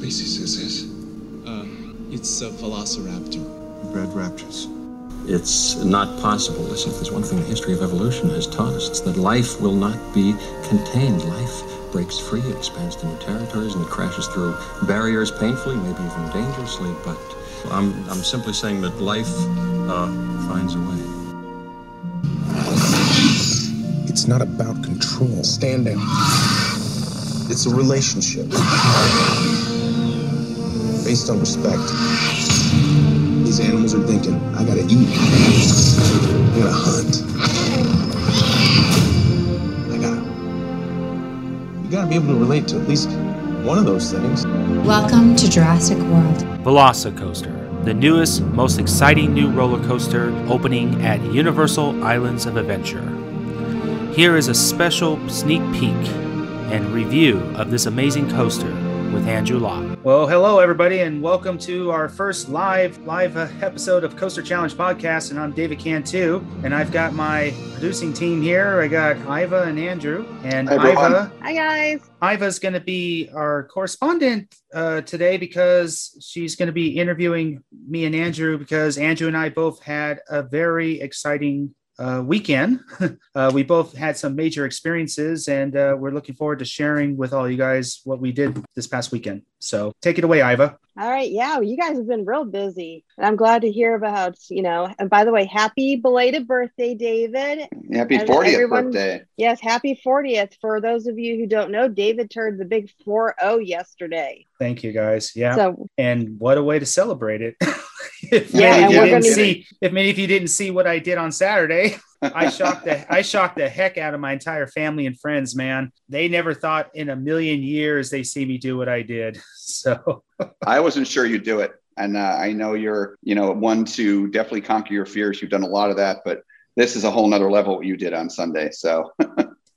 species is this? Uh, it's a velociraptor. Red raptors. It's not possible. Listen, if there's one thing the history of evolution has taught us, it's that life will not be contained. Life breaks free, it expands to new territories, and it crashes through barriers painfully, maybe even dangerously. But I'm, I'm simply saying that life uh, finds a way. It's not about control. Stand down. It's a relationship based on respect. These animals are thinking, I gotta eat. I gotta hunt. I gotta. You gotta be able to relate to at least one of those things. Welcome to Jurassic World. Velocicoaster, the newest, most exciting new roller coaster opening at Universal Islands of Adventure. Here is a special sneak peek and review of this amazing coaster with Andrew Locke. Well, hello everybody, and welcome to our first live live uh, episode of Coaster Challenge podcast. And I'm David Cantu, and I've got my producing team here. I got Iva and Andrew, and Hi. Iva. Hi guys. Iva's going to be our correspondent uh, today because she's going to be interviewing me and Andrew because Andrew and I both had a very exciting uh, weekend. uh, we both had some major experiences, and uh, we're looking forward to sharing with all you guys what we did this past weekend. So take it away, Iva. All right. Yeah, you guys have been real busy. And I'm glad to hear about, you know, and by the way, happy belated birthday, David. Happy And 40th everyone- birthday. Yes, happy 40th. For those of you who don't know, David turned the big 4 0 yesterday. Thank you, guys. Yeah, So, and what a way to celebrate it. if Yeah, many of you didn't gonna- see, if many of you didn't see what I did on Saturday, I shocked the I shocked the heck out of my entire family and friends. Man, they never thought in a million years they see me do what I did. So I wasn't sure you'd do it. And uh, I know you're, you know, one to definitely conquer your fears. You've done a lot of that, but this is a whole nother level what you did on Sunday. So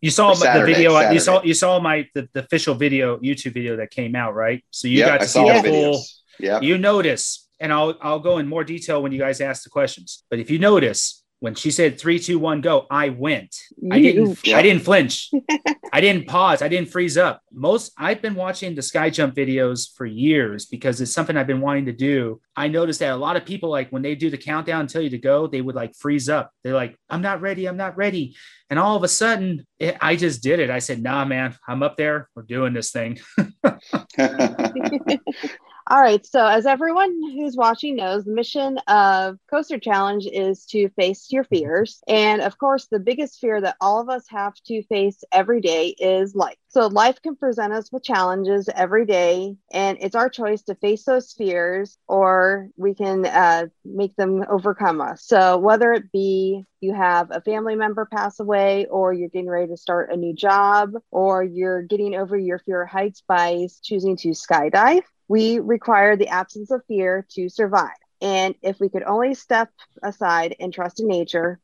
you saw Or the Saturday, video. You saw you saw my the, the official video YouTube video that came out, right? So you yeah, got to saw see the the full. Yeah. You notice, and I'll I'll go in more detail when you guys ask the questions. But if you notice, when she said three, two, one, go, I went. I didn't. Yeah. I didn't flinch. I didn't pause. I didn't freeze up. Most I've been watching the sky jump videos for years because it's something I've been wanting to do. I noticed that a lot of people like when they do the countdown and tell you to go, they would like freeze up. They're like, "I'm not ready. I'm not ready." And all of a sudden, it, I just did it. I said, "Nah, man, I'm up there. We're doing this thing." all right. So, as everyone who's watching knows, the mission of Coaster Challenge is to face your fears. And of course, the biggest fear that all of us have to face every day is life. So, life can present us with challenges every day, and it's our choice to face those fears or we can uh, make them overcome us. So, whether it be you have a family member pass away, or you're getting ready to start a new job, or you're getting over your fear of heights by choosing to skydive, we require the absence of fear to survive. And if we could only step aside and trust in nature,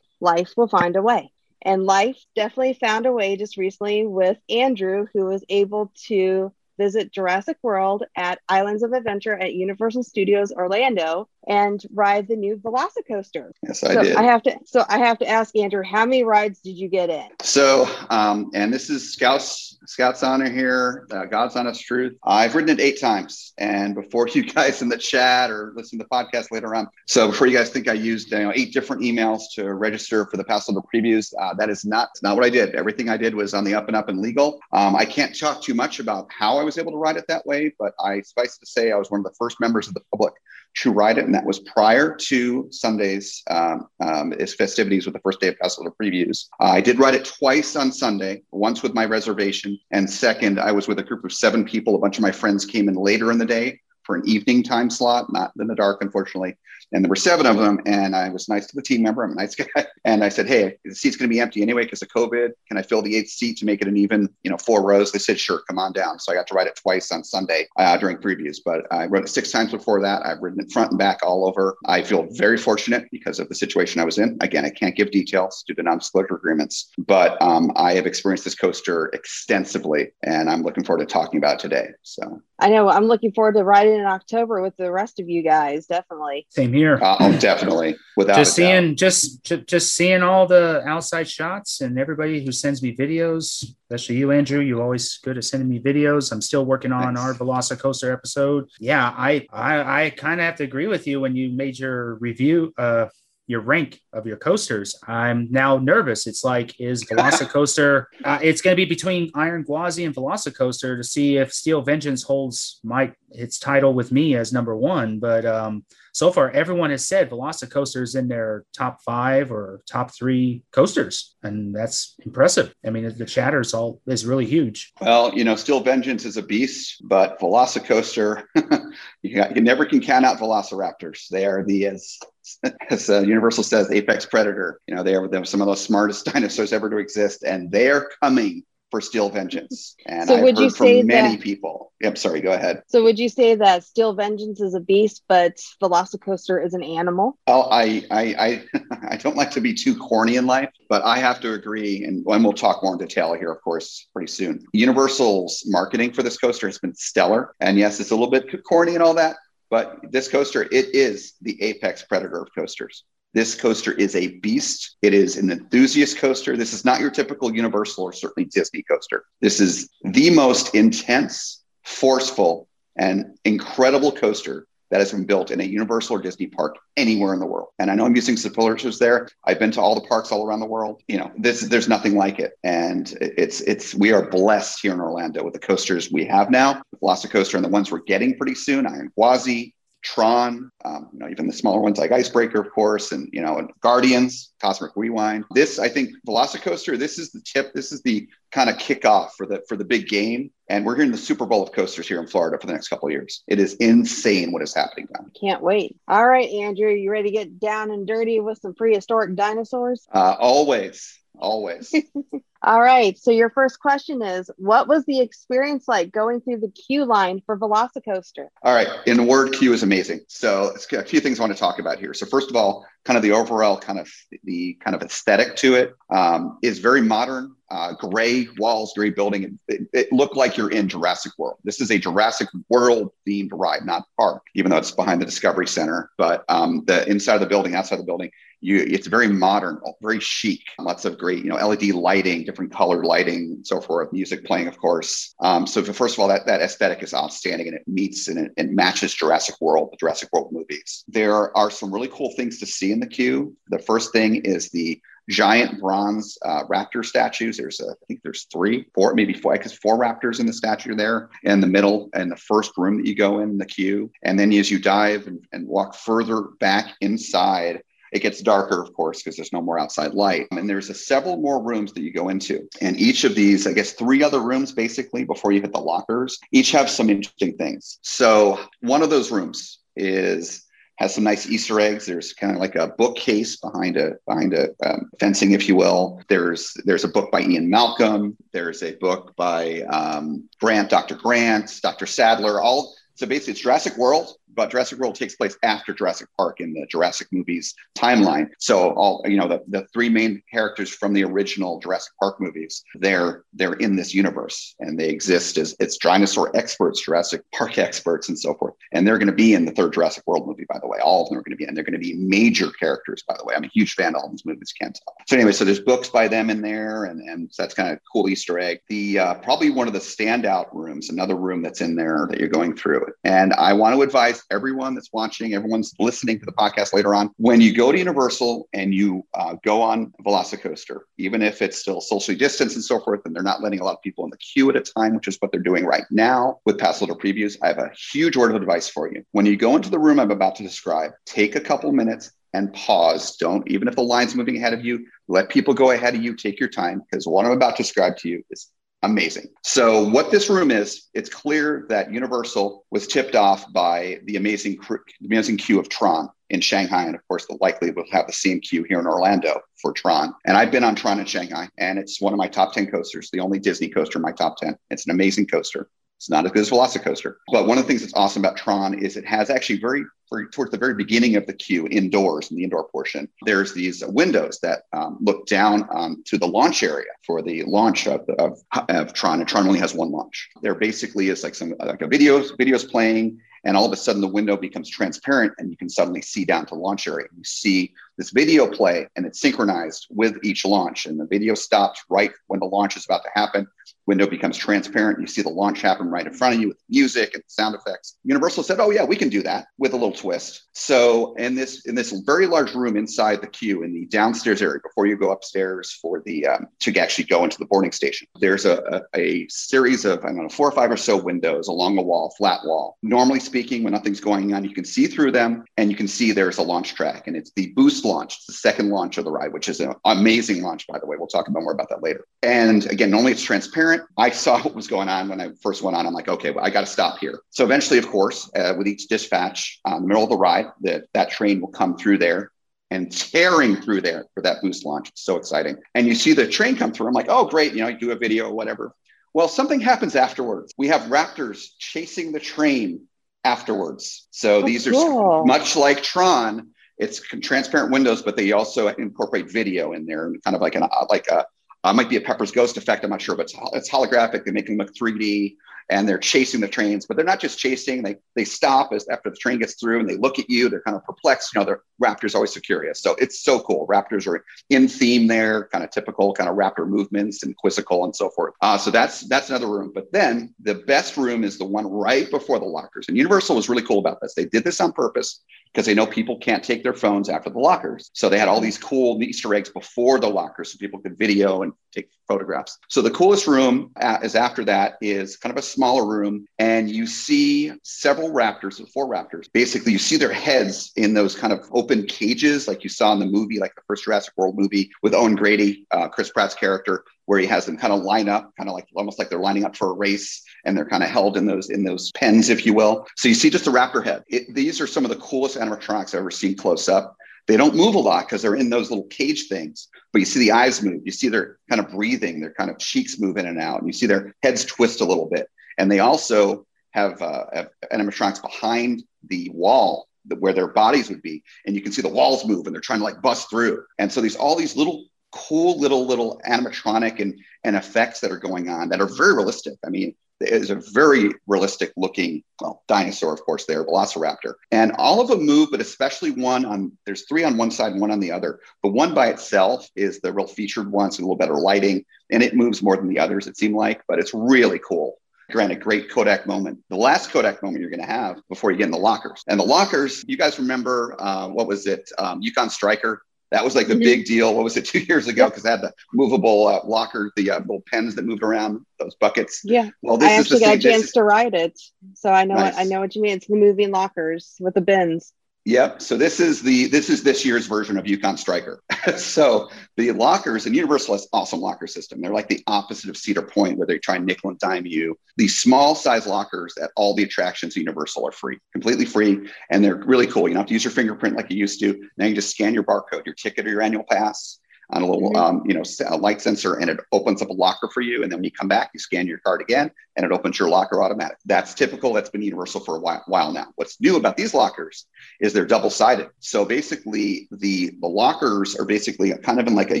life will find a way. And life definitely found a way just recently with Andrew, who was able to visit Jurassic World at Islands of Adventure at Universal Studios Orlando and ride the new Velocicoaster. yes, I so did. I have to so I have to ask Andrew, how many rides did you get in? So, um, and this is Scouts Scouts honor here, uh, God's honest truth. I've ridden it eight times, and before you guys in the chat or listen to the podcast later on, so before you guys think I used you know, eight different emails to register for the passholder previews, uh, that is not not what I did. Everything I did was on the up and up and legal. Um, I can't talk too much about how I was able to ride it that way, but I suffice to say I was one of the first members of the public to ride it, and that was prior to Sunday's um, um, festivities with the first day of Little previews. I did ride it twice on Sunday, once with my reservation, and second, I was with a group of seven people. A bunch of my friends came in later in the day for an evening time slot, not in the dark, unfortunately. And there were seven of them, and I was nice to the team member. I'm a nice guy, and I said, "Hey, the seat's going to be empty anyway because of COVID. Can I fill the eighth seat to make it an even, you know, four rows?" They said, "Sure, come on down." So I got to ride it twice on Sunday uh, during previews, but I rode it six times before that. I've ridden it front and back all over. I feel very fortunate because of the situation I was in. Again, I can't give details due to non-disclosure agreements, but um, I have experienced this coaster extensively, and I'm looking forward to talking about today. So I know I'm looking forward to riding in October with the rest of you guys. Definitely. Same here. Uh, oh, definitely. Without just a doubt. seeing just ju- just seeing all the outside shots and everybody who sends me videos especially you andrew you're always good at sending me videos i'm still working on Thanks. our velocicoaster episode yeah i i, I kind of have to agree with you when you made your review uh your rank of your coasters i'm now nervous it's like is velocicoaster uh, it's going to be between iron gwazi and velocicoaster to see if steel vengeance holds my its title with me as number one but um so far everyone has said Velocicoaster is in their top five or top three coasters, and that's impressive. I mean, the chatter is all is really huge. Well, you know, Steel Vengeance is a beast, but Velocicoaster, you, got, you never can count out Velociraptors. They are the as as uh, Universal says, apex predator. You know, they are they're some of the smartest dinosaurs ever to exist, and they are coming for Steel Vengeance. And So I've would heard you from say many that- people. Yep, sorry, go ahead. So would you say that Steel Vengeance is a beast, but Velocicoaster is an animal? Oh, I, I, I, I don't like to be too corny in life, but I have to agree, and, and we'll talk more in detail here, of course, pretty soon. Universal's marketing for this coaster has been stellar, and yes, it's a little bit corny and all that, but this coaster, it is the apex predator of coasters. This coaster is a beast. It is an enthusiast coaster. This is not your typical Universal or certainly Disney coaster. This is the most intense, forceful, and incredible coaster that has been built in a Universal or Disney park anywhere in the world. And I know I'm using superlatives there. I've been to all the parks all around the world. You know, this there's nothing like it. And it's it's we are blessed here in Orlando with the coasters we have now, the Velocicoaster and the ones we're getting pretty soon, Iron Gwazi, Tron, um, you know, even the smaller ones like Icebreaker, of course, and you know, and Guardians, Cosmic Rewind. This, I think, Velocicoaster. This is the tip. This is the kind of kickoff for the for the big game. And we're hearing the Super Bowl of coasters here in Florida for the next couple of years. It is insane what is happening now. Can't wait. All right, Andrew, you ready to get down and dirty with some prehistoric dinosaurs? Uh, always, always. All right. So your first question is, what was the experience like going through the queue line for Velocicoaster? All right. In word, queue is amazing. So it's a few things I want to talk about here. So first of all, kind of the overall kind of the kind of aesthetic to it um, is very modern. Uh, gray walls, gray building. It, it looked like you're in Jurassic World. This is a Jurassic World themed ride, not park, even though it's behind the Discovery Center. But um, the inside of the building, outside the building, you, it's very modern, very chic. Lots of great, you know, LED lighting, different colored lighting, so forth. Music playing, of course. Um, so first of all, that that aesthetic is outstanding, and it meets and it, it matches Jurassic World, the Jurassic World movies. There are some really cool things to see in the queue. The first thing is the giant bronze uh, raptor statues. There's, a, I think there's three, four, maybe four, because four raptors in the statue there in the middle and the first room that you go in the queue. And then as you dive and, and walk further back inside, it gets darker, of course, because there's no more outside light. And there's a several more rooms that you go into. And each of these, I guess, three other rooms basically before you hit the lockers, each have some interesting things. So one of those rooms is has some nice Easter eggs. There's kind of like a bookcase behind a behind a um, fencing, if you will. There's there's a book by Ian Malcolm. There's a book by um, Grant, Dr. Grant, Dr. Sadler. All so basically, it's Jurassic World, but Jurassic World takes place after Jurassic Park in the Jurassic movies timeline. So all you know, the, the three main characters from the original Jurassic Park movies, they're they're in this universe and they exist as it's dinosaur experts, Jurassic Park experts, and so forth. And they're going to be in the third Jurassic World movie, by the way. All of them are going to be, and they're going to be major characters, by the way. I'm a huge fan of all these movies. Can't tell. So anyway, so there's books by them in there, and and so that's kind of cool Easter egg. The uh, probably one of the standout rooms, another room that's in there that you're going through. And I want to advise everyone that's watching, everyone's listening to the podcast later on, when you go to Universal and you uh, go on Velocicoaster, even if it's still socially distanced and so forth, and they're not letting a lot of people in the queue at a time, which is what they're doing right now with passholder previews, I have a huge word of advice for you. When you go into the room I'm about to describe, take a couple minutes and pause. Don't, even if the line's moving ahead of you, let people go ahead of you. Take your time because what I'm about to describe to you is amazing. So, what this room is, it's clear that Universal was tipped off by the amazing, amazing queue of Tron in Shanghai, and of course, the likely will have the same queue here in Orlando for Tron. And I've been on Tron in Shanghai, and it's one of my top ten coasters, the only Disney coaster in my top ten. It's an amazing coaster. It's not as good as Velocicoaster. But one of the things that's awesome about Tron is it has actually very for, towards the very beginning of the queue, indoors in the indoor portion, there's these windows that um, look down um, to the launch area for the launch of, of, of Tron. And Tron only has one launch. There basically is like some like a videos videos playing, and all of a sudden the window becomes transparent, and you can suddenly see down to the launch area. You see this video play, and it's synchronized with each launch, and the video stops right when the launch is about to happen window becomes transparent. You see the launch happen right in front of you with music and sound effects. Universal said, "Oh yeah, we can do that with a little twist." So in this in this very large room inside the queue in the downstairs area, before you go upstairs for the um, to actually go into the boarding station, there's a, a, a series of I don't know four or five or so windows along the wall, flat wall. Normally speaking, when nothing's going on, you can see through them and you can see there's a launch track, and it's the boost launch, it's the second launch of the ride, which is an amazing launch by the way. We'll talk about more about that later. And again, normally it's transparent I saw what was going on when I first went on. I'm like, okay, well, I got to stop here. So eventually, of course, uh, with each dispatch, in the middle of the ride, that that train will come through there and tearing through there for that boost launch. It's so exciting. And you see the train come through. I'm like, oh, great. You know, you do a video or whatever. Well, something happens afterwards. We have raptors chasing the train afterwards. So oh, these cool. are much like Tron. It's transparent windows, but they also incorporate video in there, and kind of like an like a uh, might be a Pepper's Ghost effect. I'm not sure, but it's, it's holographic. They make them look 3D and they're chasing the trains, but they're not just chasing. They they stop as after the train gets through and they look at you. They're kind of perplexed. You know, they're raptors always so curious. So it's so cool. Raptors are in theme there, kind of typical kind of raptor movements and quizzical and so forth. Uh, so that's that's another room. But then the best room is the one right before the lockers. And Universal was really cool about this. They did this on purpose because they know people can't take their phones after the lockers. So they had all these cool Easter eggs before the lockers so people could video and take photographs. So the coolest room uh, is after that is kind of a smaller room and you see several raptors, four raptors. Basically, you see their heads in those kind of open cages like you saw in the movie, like the first Jurassic World movie with Owen Grady, uh, Chris Pratt's character where he has them kind of line up, kind of like almost like they're lining up for a race, and they're kind of held in those in those pens, if you will. So you see just a raptor head. It, these are some of the coolest animatronics I've ever seen close up. They don't move a lot because they're in those little cage things, but you see the eyes move. You see their kind of breathing, their kind of cheeks move in and out, and you see their heads twist a little bit. And they also have, uh, have animatronics behind the wall where their bodies would be, and you can see the walls move, and they're trying to like bust through. And so these all these little cool little little animatronic and and effects that are going on that are very realistic. I mean, is a very realistic looking well dinosaur of course there velociraptor and all of them move but especially one on there's three on one side and one on the other but one by itself is the real featured one so a little better lighting and it moves more than the others it seemed like but it's really cool granted great kodak moment the last kodak moment you're going to have before you get in the lockers and the lockers you guys remember uh, what was it um, yukon striker that was like the mm-hmm. big deal. What was it two years ago? Because they had the movable uh, locker, the uh, little pens that moved around, those buckets. Yeah. Well, this I actually got a chance to ride it, so I know nice. what I know what you mean. It's the moving lockers with the bins. Yep. So this is the this is this year's version of Yukon Striker. so the lockers and Universal has awesome locker system. They're like the opposite of Cedar Point, where they try and nickel and dime you. These small size lockers at all the attractions at Universal are free, completely free, and they're really cool. You don't have to use your fingerprint like you used to. Now you just scan your barcode, your ticket, or your annual pass on a little, mm-hmm. um, you know, a light sensor, and it opens up a locker for you. And then when you come back, you scan your card again, and it opens your locker automatic. That's typical. That's been universal for a while, while now. What's new about these lockers is they're double sided. So basically, the the lockers are basically kind of in like a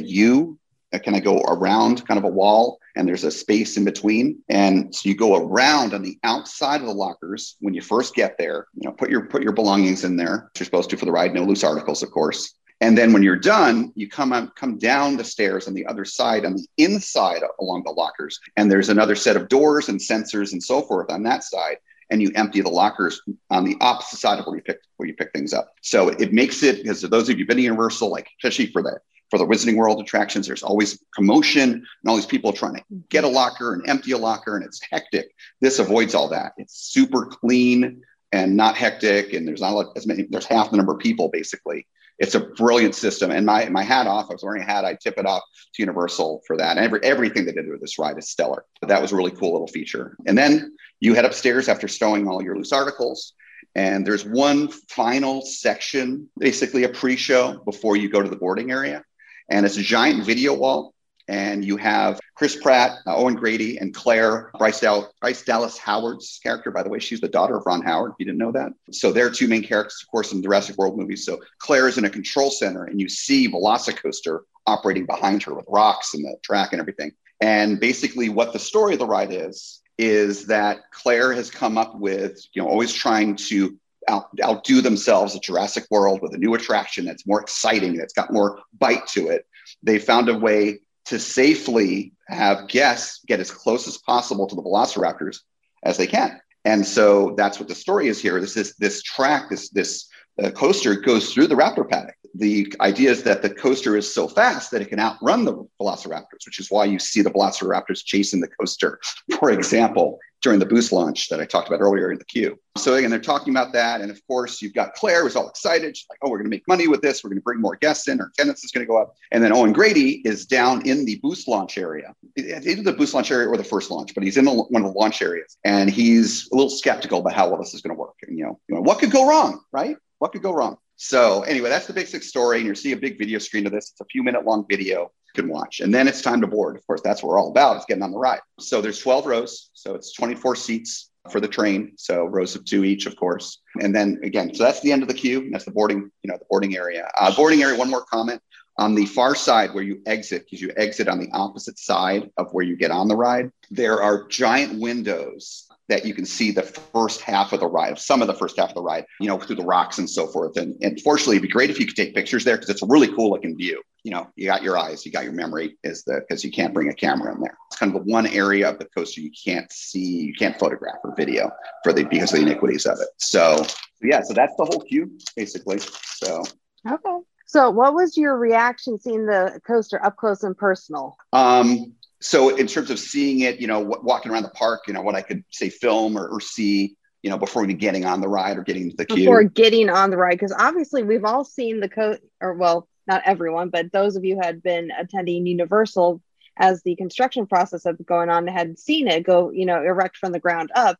U. Can I go around kind of a wall and there's a space in between and so you go around on the outside of the lockers when you first get there you know put your put your belongings in there you're supposed to for the ride no loose articles of course and then when you're done, you come on, come down the stairs on the other side, on the inside along the lockers, and there's another set of doors and sensors and so forth on that side. And you empty the lockers on the opposite side of where you pick where you pick things up. So it makes it because those of you have been to Universal, like especially for the for the Wizarding World attractions, there's always commotion and all these people trying to get a locker and empty a locker, and it's hectic. This avoids all that. It's super clean and not hectic, and there's not as many. There's half the number of people basically it's a brilliant system. And my my hat off. I was wearing a hat. I tip it off to Universal for that. And every, everything they did with this ride is stellar. That was a really cool little feature. And then you head upstairs after stowing all your loose articles. And there's one final section, basically a pre-show before you go to the boarding area. And it's a giant video wall. And you have Chris Pratt, uh, Owen Grady, and Claire, Bryce, Dal- Bryce Dallas Howard's character, by the way. She's the daughter of Ron Howard. You didn't know that. So they're two main characters, of course, in the Jurassic World movies. So Claire is in a control center, and you see Velocicoaster operating behind her with rocks and the track and everything. And basically, what the story of the ride is, is that Claire has come up with, you know, always trying to out, outdo themselves at Jurassic World with a new attraction that's more exciting, that's got more bite to it. They found a way to safely have guests get as close as possible to the velociraptors as they can. And so that's what the story is here. This is this track, this this uh, coaster goes through the raptor paddock. The idea is that the coaster is so fast that it can outrun the velociraptors, which is why you see the velociraptors chasing the coaster, for example, during the boost launch that I talked about earlier in the queue. So again, they're talking about that. And of course, you've got Claire who's all excited. She's like, oh, we're going to make money with this. We're going to bring more guests in. Our attendance is going to go up. And then Owen Grady is down in the boost launch area, either the boost launch area or the first launch, but he's in the, one of the launch areas. And he's a little skeptical about how well this is going to work. And, you know, you know, what could go wrong, right? What could go wrong? So anyway, that's the basic story. And you see a big video screen of this. It's a few minute long video can watch. And then it's time to board. Of course, that's what we're all about. It's getting on the ride. So there's 12 rows. So it's 24 seats for the train. So rows of two each, of course. And then again, so that's the end of the queue. That's the boarding, you know, the boarding area. Uh, boarding area, one more comment. On the far side where you exit, because you exit on the opposite side of where you get on the ride, there are giant windows that you can see the first half of the ride, some of the first half of the ride, you know, through the rocks and so forth. And, and fortunately, it'd be great if you could take pictures there because it's a really cool looking view. You know, you got your eyes, you got your memory, is the because you can't bring a camera in there. It's kind of the one area of the coaster you can't see, you can't photograph or video for the because of the iniquities of it. So yeah, so that's the whole queue basically. So okay. So, what was your reaction seeing the coaster up close and personal? Um, so in terms of seeing it, you know, w- walking around the park, you know, what I could say film or, or see, you know, before even getting on the ride or getting to the queue. Before getting on the ride, because obviously we've all seen the coat, or well, not everyone, but those of you who had been attending Universal as the construction process of going on had seen it go, you know, erect from the ground up.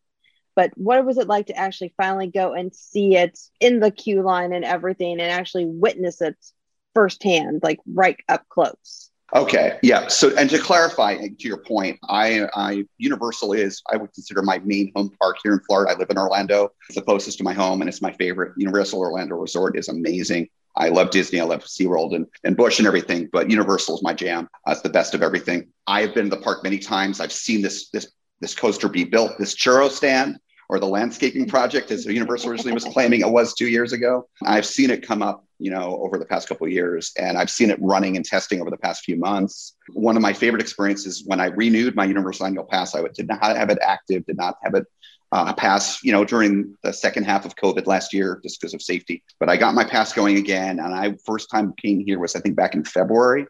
But what was it like to actually finally go and see it in the queue line and everything and actually witness it firsthand, like right up close? Okay, yeah. So, and to clarify, to your point, I, I Universal is I would consider my main home park here in Florida. I live in Orlando. It's the closest to my home, and it's my favorite. Universal Orlando Resort is amazing. I love Disney. I love SeaWorld and, and Busch and everything, but Universal is my jam. Uh, it's the best of everything. I have been to the park many times. I've seen this this this coaster be built. This churro stand or the landscaping project, as Universal originally was claiming it was two years ago. I've seen it come up, you know, over the past couple years, and I've seen it running and testing over the past few months. One of my favorite experiences when I renewed my Universal annual pass, I did not have it active, did not have it uh, pass, you know, during the second half of COVID last year, just because of safety. But I got my pass going again, and I first time came here was I think back in February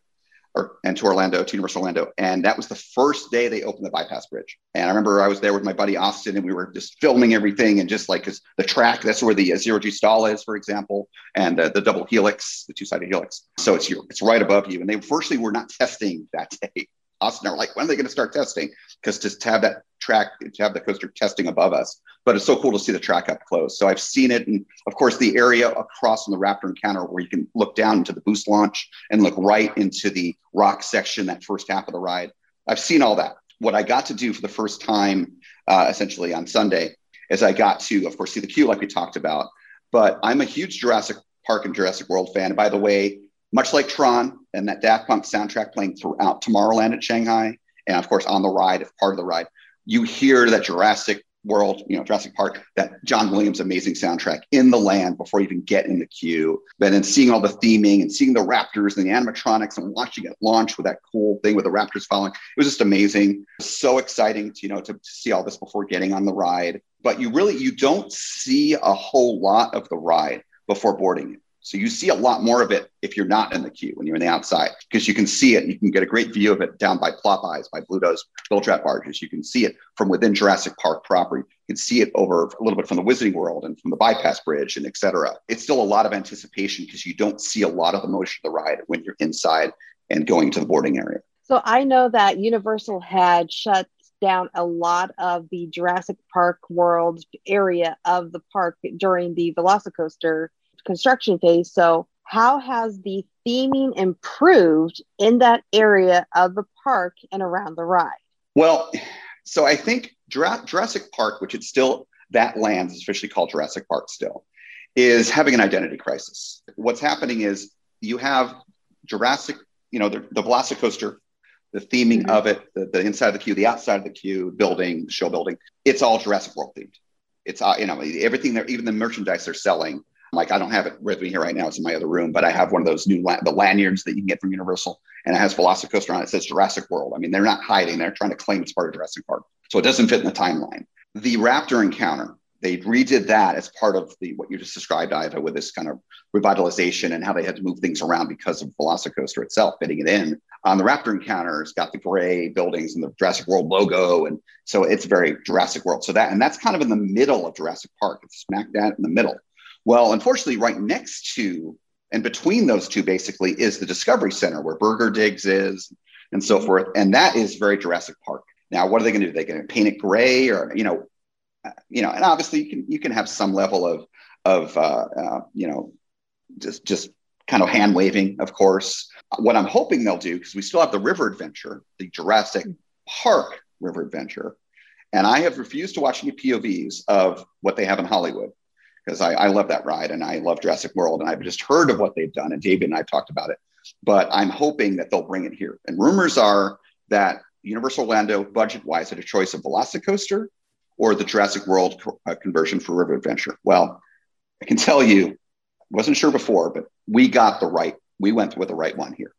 or and to Orlando, to Universal Orlando. And that was the first day they opened the bypass bridge. And I remember I was there with my buddy Austin and we were just filming everything and just like because the track, that's where the zero G stall is, for example, and the double helix, the two-sided helix. So it's your, it's right above you. And they firstly were not testing that day. Austin are like, when are they going to start testing? Because to have that track, to have the coaster testing above us. But it's so cool to see the track up close. So I've seen it. And of course, the area across from the Raptor encounter where you can look down into the boost launch and look right into the rock section, that first half of the ride. I've seen all that. What I got to do for the first time, uh, essentially on Sunday, is I got to, of course, see the queue like we talked about. But I'm a huge Jurassic Park and Jurassic World fan. And by the way, much like Tron and that Daft Punk soundtrack playing throughout Tomorrowland at Shanghai, and of course on the ride, if part of the ride, you hear that Jurassic World, you know, Jurassic Park, that John Williams amazing soundtrack in the land before you even get in the queue. But then seeing all the theming and seeing the Raptors and the animatronics and watching it launch with that cool thing with the Raptors following, it was just amazing. So exciting to, you know, to, to see all this before getting on the ride. But you really you don't see a whole lot of the ride before boarding it. So you see a lot more of it if you're not in the queue when you're in the outside because you can see it. You can get a great view of it down by Popeye's, by Bluto's Bilge-Rat barges. You can see it from within Jurassic Park property. You can see it over a little bit from the Wizarding World and from the bypass bridge and etc. It's still a lot of anticipation because you don't see a lot of the motion of the ride when you're inside and going to the boarding area. So I know that Universal had shut down a lot of the Jurassic Park World area of the park during the Velocicoaster construction phase. So, how has the theming improved in that area of the park and around the ride? Well, so I think Jurassic Park, which it's still that land is officially called Jurassic Park still, is having an identity crisis. What's happening is you have Jurassic, you know, the, the Velocicoaster, the theming mm-hmm. of it, the, the, inside of the queue, the outside of the queue, building, show building, it's all Jurassic World themed. It's, uh, you know, everything there, even the merchandise they're selling. Like I don't have it with me here right now. It's in my other room, but I have one of those new la- the lanyards that you can get from Universal, and it has Velocicoaster on it. It says Jurassic World. I mean, they're not hiding; they're trying to claim it's part of Jurassic Park, so it doesn't fit in the timeline. The Raptor encounter they redid that as part of the what you just described, Iva, with this kind of revitalization and how they had to move things around because of Velocicoaster itself fitting it in. On the Raptor Encounter, it's got the gray buildings and the Jurassic World logo, and so it's very Jurassic World. So that and that's kind of in the middle of Jurassic Park. It's smack dab in the middle. Well, unfortunately, right next to and between those two, basically, is the Discovery Center where Burger Digs is, and so forth. And that is very Jurassic Park. Now, what are they going to do? Are they going to paint it gray, or you know, you know, and obviously you can you can have some level of of uh, uh, you know just just kind of hand waving, of course. What I'm hoping they'll do because we still have the River Adventure, the Jurassic Park River Adventure, and I have refused to watch any POVs of what they have in Hollywood because I, I love that ride and I love Jurassic World and I've just heard of what they've done and David and I've talked about it, but I'm hoping that they'll bring it here. And rumors are that Universal Orlando, budget wise, had a choice of Velocicoaster or the Jurassic World uh, conversion for River Adventure? Well, I can tell you, wasn't sure before, but we got the right, we went with the right one here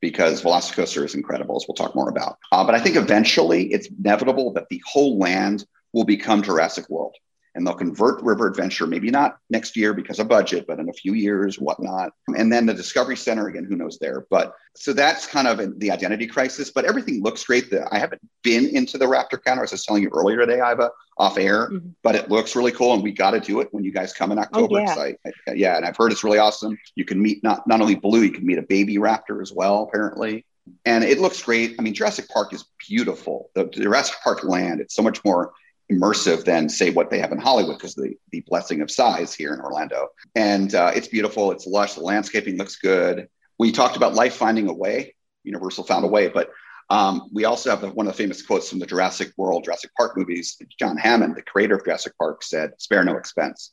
because Velocicoaster is incredible, as we'll talk more about. Uh, but I think eventually it's inevitable that the whole land will become Jurassic World and they'll convert River Adventure, maybe not next year because of budget, but in a few years, whatnot. And then the Discovery Center, again, who knows there. But so that's kind of the identity crisis, but everything looks great. I haven't been into the Raptor Encounter, as I was telling you earlier today, Iva, off air, mm-hmm. but it looks really cool. And we got to do it when you guys come in oh, October. Oh, yeah. I, I, yeah. And I've heard it's really awesome. You can meet not, not only Blue, you can meet a baby Raptor as well, apparently and it looks great. I mean, Jurassic Park is beautiful. The Jurassic Park land, it's so much more immersive than say what they have in Hollywood because the the blessing of size here in Orlando. And uh, it's beautiful. It's lush. The landscaping looks good. We talked about life finding a way. Universal found a way, but um, we also have the, one of the famous quotes from the Jurassic World, Jurassic Park movies. John Hammond, the creator of Jurassic Park, said, "Spare no expense."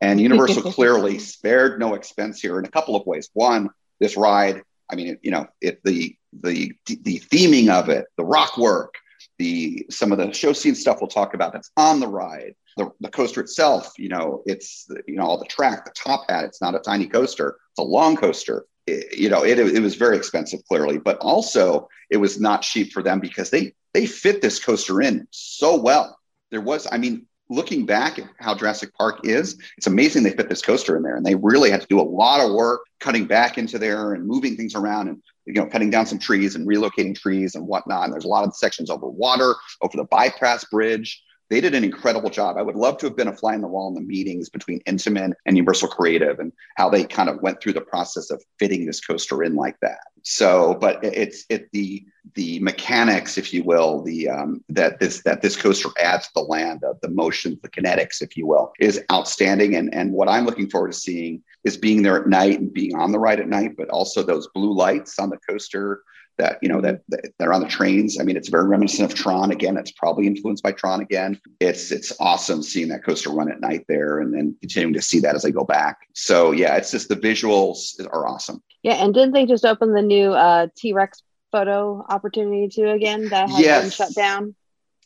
And Universal clearly spared no expense here in a couple of ways. One, this ride. I mean, it, you know, it, the the the theming of it, the rock work, the some of the show scene stuff we'll talk about that's on the ride. The, the coaster itself you know it's you know all the track the top hat it's not a tiny coaster. It's a long coaster. It, you know it, it was very expensive clearly but also it was not cheap for them because they they fit this coaster in so well. There was i mean looking back at how Jurassic Park is, it's amazing they fit this coaster in there. And they really had to do a lot of work cutting back into there and moving things around. And you know, cutting down some trees and relocating trees and whatnot. And there's a lot of sections over water, over the bypass bridge. They did an incredible job. I would love to have been a fly in the wall in the meetings between Intamin and Universal Creative and how they kind of went through the process of fitting this coaster in like that. So, but it's it the the mechanics, if you will, the um, that this that this coaster adds to the land of the motions, the kinetics, if you will, is outstanding. And and what I'm looking forward to seeing is being there at night and being on the ride at night, but also those blue lights on the coaster that you know that, that are on the trains. I mean, it's very reminiscent of Tron. Again, it's probably influenced by Tron. Again, it's it's awesome seeing that coaster run at night there, and then continuing to see that as I go back. So yeah, it's just the visuals are awesome. Yeah, and didn't they just open the new uh, T Rex photo opportunity too again that has yes. been shut down?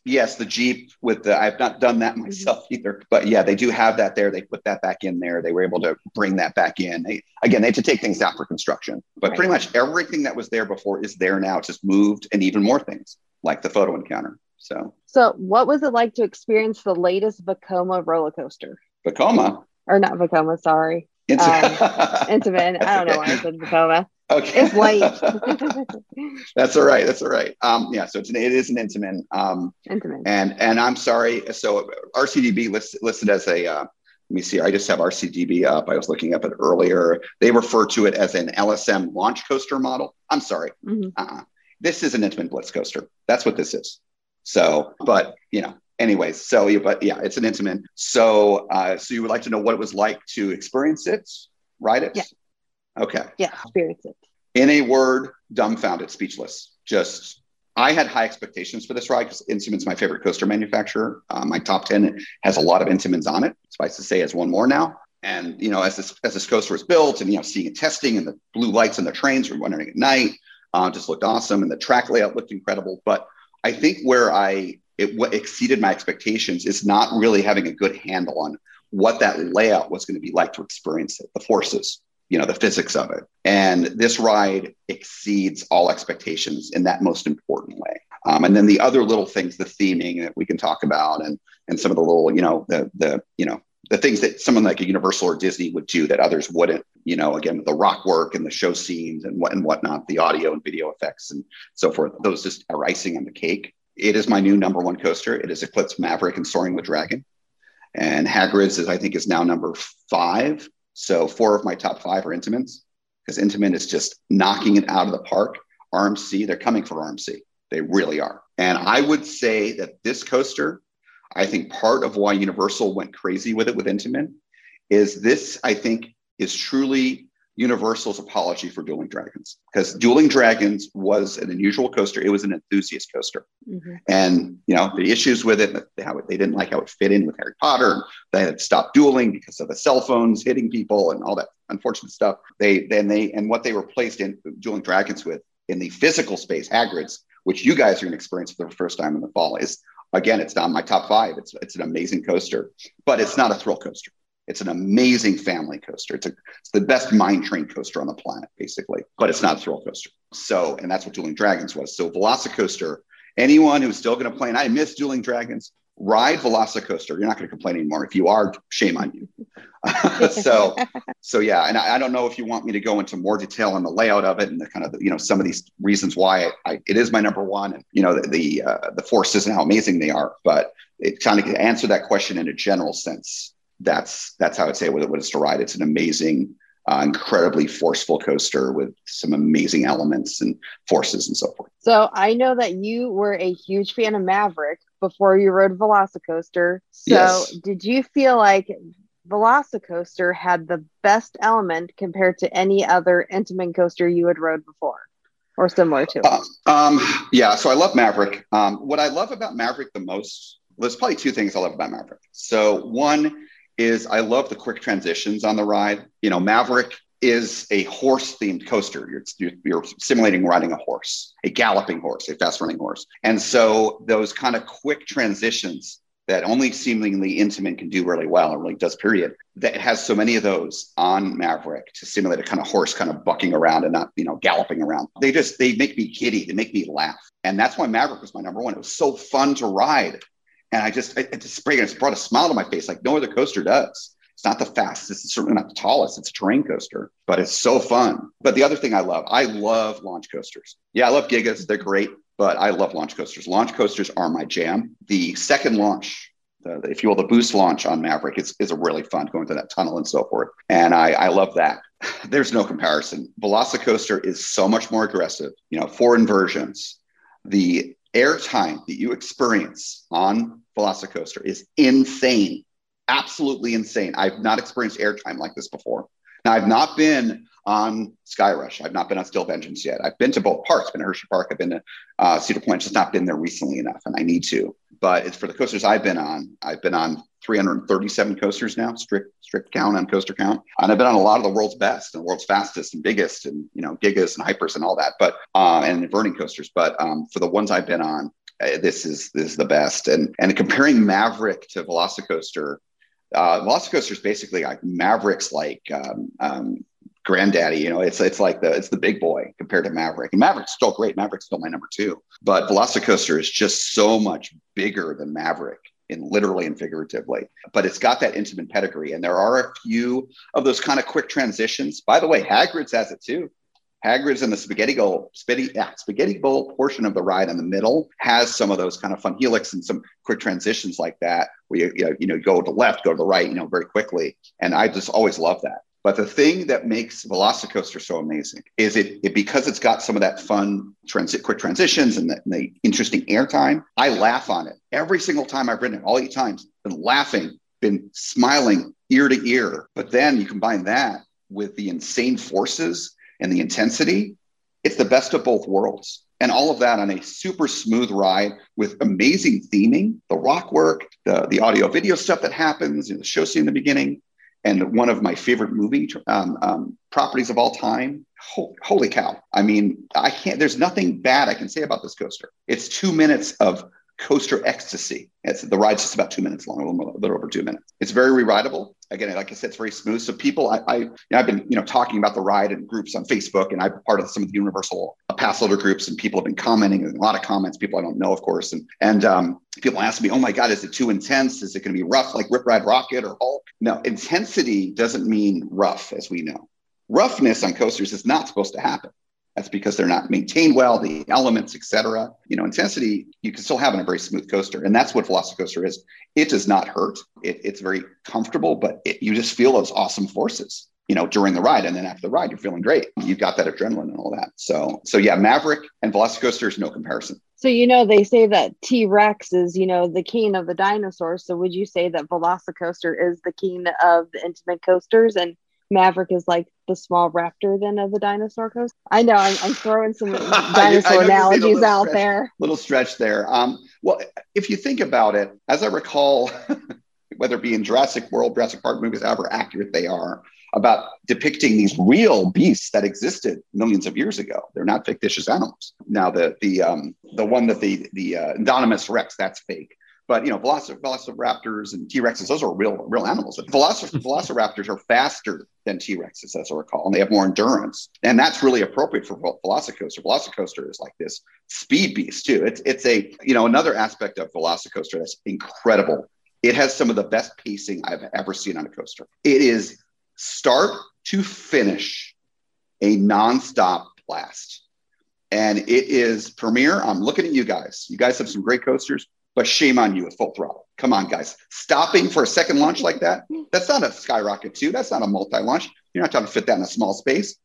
Yes, the Jeep with the, I've not done that mm-hmm. myself either, but yeah, they do have that there. They put that back in there. They were able to bring that back in. They, again, they had to take things out for construction, but right. pretty much everything that was there before is there now. It's just moved and even more things like the photo encounter. So, so what was it like to experience the latest Vekoma roller coaster? Vekoma? Or not Vekoma, sorry. It's um, Intamin. I don't know why I said Vekoma. Okay. It's late. That's all right. That's all right. Um, yeah. So it's an, it is an Intamin. Um, Intamin. And and I'm sorry. So RCDB listed listed as a. Uh, let me see. I just have RCDB up. I was looking up it earlier. They refer to it as an LSM launch coaster model. I'm sorry. Mm-hmm. Uh-uh. This is an Intamin Blitz coaster. That's what this is. So, but you know, anyways. So, but yeah, it's an Intamin. So, uh, so you would like to know what it was like to experience it, ride it? Yeah. Okay. Yeah, experience it. In a word, dumbfounded, speechless. Just, I had high expectations for this ride because Intamin's my favorite coaster manufacturer. Uh, my top 10 has a lot of Intamins on it. Suffice to say, has one more now. And, you know, as this, as this coaster was built and, you know, seeing it testing and the blue lights on the trains were running at night, uh, just looked awesome. And the track layout looked incredible. But I think where I, it what exceeded my expectations is not really having a good handle on what that layout was going to be like to experience it, the forces, you know, the physics of it. And this ride exceeds all expectations in that most important way. Um, and then the other little things, the theming that we can talk about, and and some of the little, you know, the the you know the things that someone like a Universal or Disney would do that others wouldn't. You know, again, the rock work and the show scenes and what and whatnot, the audio and video effects and so forth. Those just are icing on the cake. It is my new number one coaster. It is Eclipse Maverick and Soaring with Dragon. And Hagrid's is I think is now number five. So four of my top five are Intamins because Intamin is just knocking it out of the park. RMC, they're coming for RMC. They really are. And I would say that this coaster, I think part of why Universal went crazy with it with Intamin is this, I think, is truly Universal's apology for Dueling Dragons because Dueling Dragons was an unusual coaster. It was an enthusiast coaster, mm-hmm. and you know the issues with it, how it, they didn't like how it fit in with Harry Potter. They had stopped dueling because of the cell phones hitting people and all that unfortunate stuff. They then they and what they replaced in Dueling Dragons with in the physical space, Hagrid's, which you guys are going to experience for the first time in the fall, is again it's not my top five. It's it's an amazing coaster, but it's not a thrill coaster. It's an amazing family coaster. It's, a, it's the best mine train coaster on the planet, basically, but it's not a thrill coaster. So, and that's what Dueling Dragons was. So, Velocicoaster, anyone who's still going to play, and I miss Dueling Dragons, ride Velocicoaster. You're not going to complain anymore. If you are, shame on you. so, so yeah, and I, I, don't know if you want me to go into more detail on the layout of it and the kind of the, you know some of these reasons why I, it is my number one, and you know the the, uh, the forces and how amazing they are. But it kind of answer that question in a general sense that's that's how I'd say what, what it's to ride. It's an amazing, uh, incredibly forceful coaster with some amazing elements and forces and so forth. So I know that you were a huge fan of Maverick before you rode Velocicoaster. So yes. did you feel like Velocicoaster had the best element compared to any other Intamin coaster you had rode before? Or similar to uh, um, yeah, so I love Maverick. Um, what I love about Maverick the most, there's probably two things I love about Maverick. So one is I love the quick transitions on the ride. You know, Maverick is a horse themed coaster. You're, you're, simulating riding a horse, a galloping horse, a fast running horse. And so those kind of quick transitions that only seemingly Intamin can do really well, or really does, period, that has so many of those on Maverick to simulate a kind of horse kind of bucking around and not, you know, galloping around. They just, they make me giddy. They make me laugh. And that's why Maverick was my number one. It was so fun to ride. And I just, it, it just brought a smile to my face like no other coaster does. It's not the fastest, it's certainly not the tallest. It's a terrain coaster, but it's so fun. But the other thing I love, I love launch coasters. Yeah, I love Gigas. They're great, but I love launch coasters. Launch coasters are my jam. The second launch, the, if you will, the boost launch on Maverick is, is a really fun going through that tunnel and so forth. And I, I love that. There's no comparison. Velocicoaster is so much more aggressive, you know, four inversions. The airtime that you experience on Velocicoaster is insane, absolutely insane. I've not experienced airtime like this before. Now, I've not been on Skyrush. I've not been on Steel Vengeance yet. I've been to both parks. Been to Hershey Park. I've been to uh, Cedar Point. Just not been there recently enough, and I need to. But it's for the coasters I've been on. I've been on 337 coasters now, strict strict count on coaster count, and I've been on a lot of the world's best and the world's fastest and biggest, and you know gigas and hypers and all that. But uh, and inverting coasters. But um, for the ones I've been on, uh, this is this is the best. And and comparing Maverick to Velocicoaster, uh, Velocicoaster is basically like Maverick's like um, um, granddaddy. You know, it's it's like the it's the big boy compared to Maverick. And Maverick's still great. Maverick's still my number two, but Velocicoaster is just so much bigger than Maverick in literally and figuratively. But it's got that Intamin pedigree, and there are a few of those kind of quick transitions. By the way, Hagrid's has it too. Hagrid's in the spaghetti bowl, spaghetti, yeah, spaghetti bowl portion of the ride in the middle has some of those kind of fun helix and some quick transitions like that, where you, you know, you know, go to the left, go to the right, you know, very quickly. And I just always love that. But the thing that makes Velocicoaster so amazing is it, it because it's got some of that fun transit, quick transitions and the, and the interesting airtime. I laugh on it every single time I've ridden it, all eight times. Been laughing, been smiling ear to ear. But then you combine that with the insane forces and the intensity. It's the best of both worlds. And all of that on a super smooth ride with amazing theming, the rock work, the, the audio video stuff that happens, you know, the show scene in the beginning, and one of my favorite movie um, um, properties of all time. holy cow. I mean, I can't, there's nothing bad I can say about this coaster. It's two minutes of coaster ecstasy. It's the ride's just about two minutes long, a little, a little over two minutes. It's very re-rideable. Again, like I said, it's very smooth. So people, I, I, have been, you know, talking about the ride in groups on Facebook, and I'm part of some of the Universal pass holder groups, and people have been commenting. A lot of comments, people I don't know, of course, and and um, people ask me, "Oh my God, is it too intense? Is it going to be rough like Rip Ride Rockit or Hulk?" No, intensity doesn't mean rough, as we know. Roughness on coasters is not supposed to happen. That's because they're not maintained well, the elements, etc. You know, intensity you can still have in a very smooth coaster, and that's what Velocicoaster is. It does not hurt. It, it's very comfortable, but it, you just feel those awesome forces. You know, during the ride, and then after the ride, you're feeling great. You've got that adrenaline and all that. So, so yeah, Maverick and Velocicoaster is no comparison. So you know they say that T Rex is you know the king of the dinosaurs. So would you say that Velocicoaster is the king of the Intamin coasters, and Maverick is like the small raptor then of the dinosaur coast. I know I'm, I'm throwing some dinosaur analogies out stretch, there. Little stretch there. Um, well, if you think about it, as I recall, whether it be in Jurassic World, Jurassic Park movies, however accurate they are, about depicting these real beasts that existed millions of years ago. They're not fictitious animals. Now, the the um, the one that the the uh, Indominus Rex, that's fake. But you know, Velocir- velociraptors and T Rexes, those are real, real animals. Velocir- velociraptors are faster than T Rexes, as I recall, and they have more endurance. And that's really appropriate for Velocicoaster. Velocicoaster is like this speed beast too. It's it's a you know another aspect of Velocicoaster that's incredible. It has some of the best pacing I've ever seen on a coaster. It is start to finish a nonstop blast. And it is Premier. I'm looking at you guys. You guys have some great coasters. But shame on you at full throttle. Come on, guys. Stopping for a second launch like that, that's not a skyrocket two. That's not a multi-launch. You're not trying to fit that in a small space.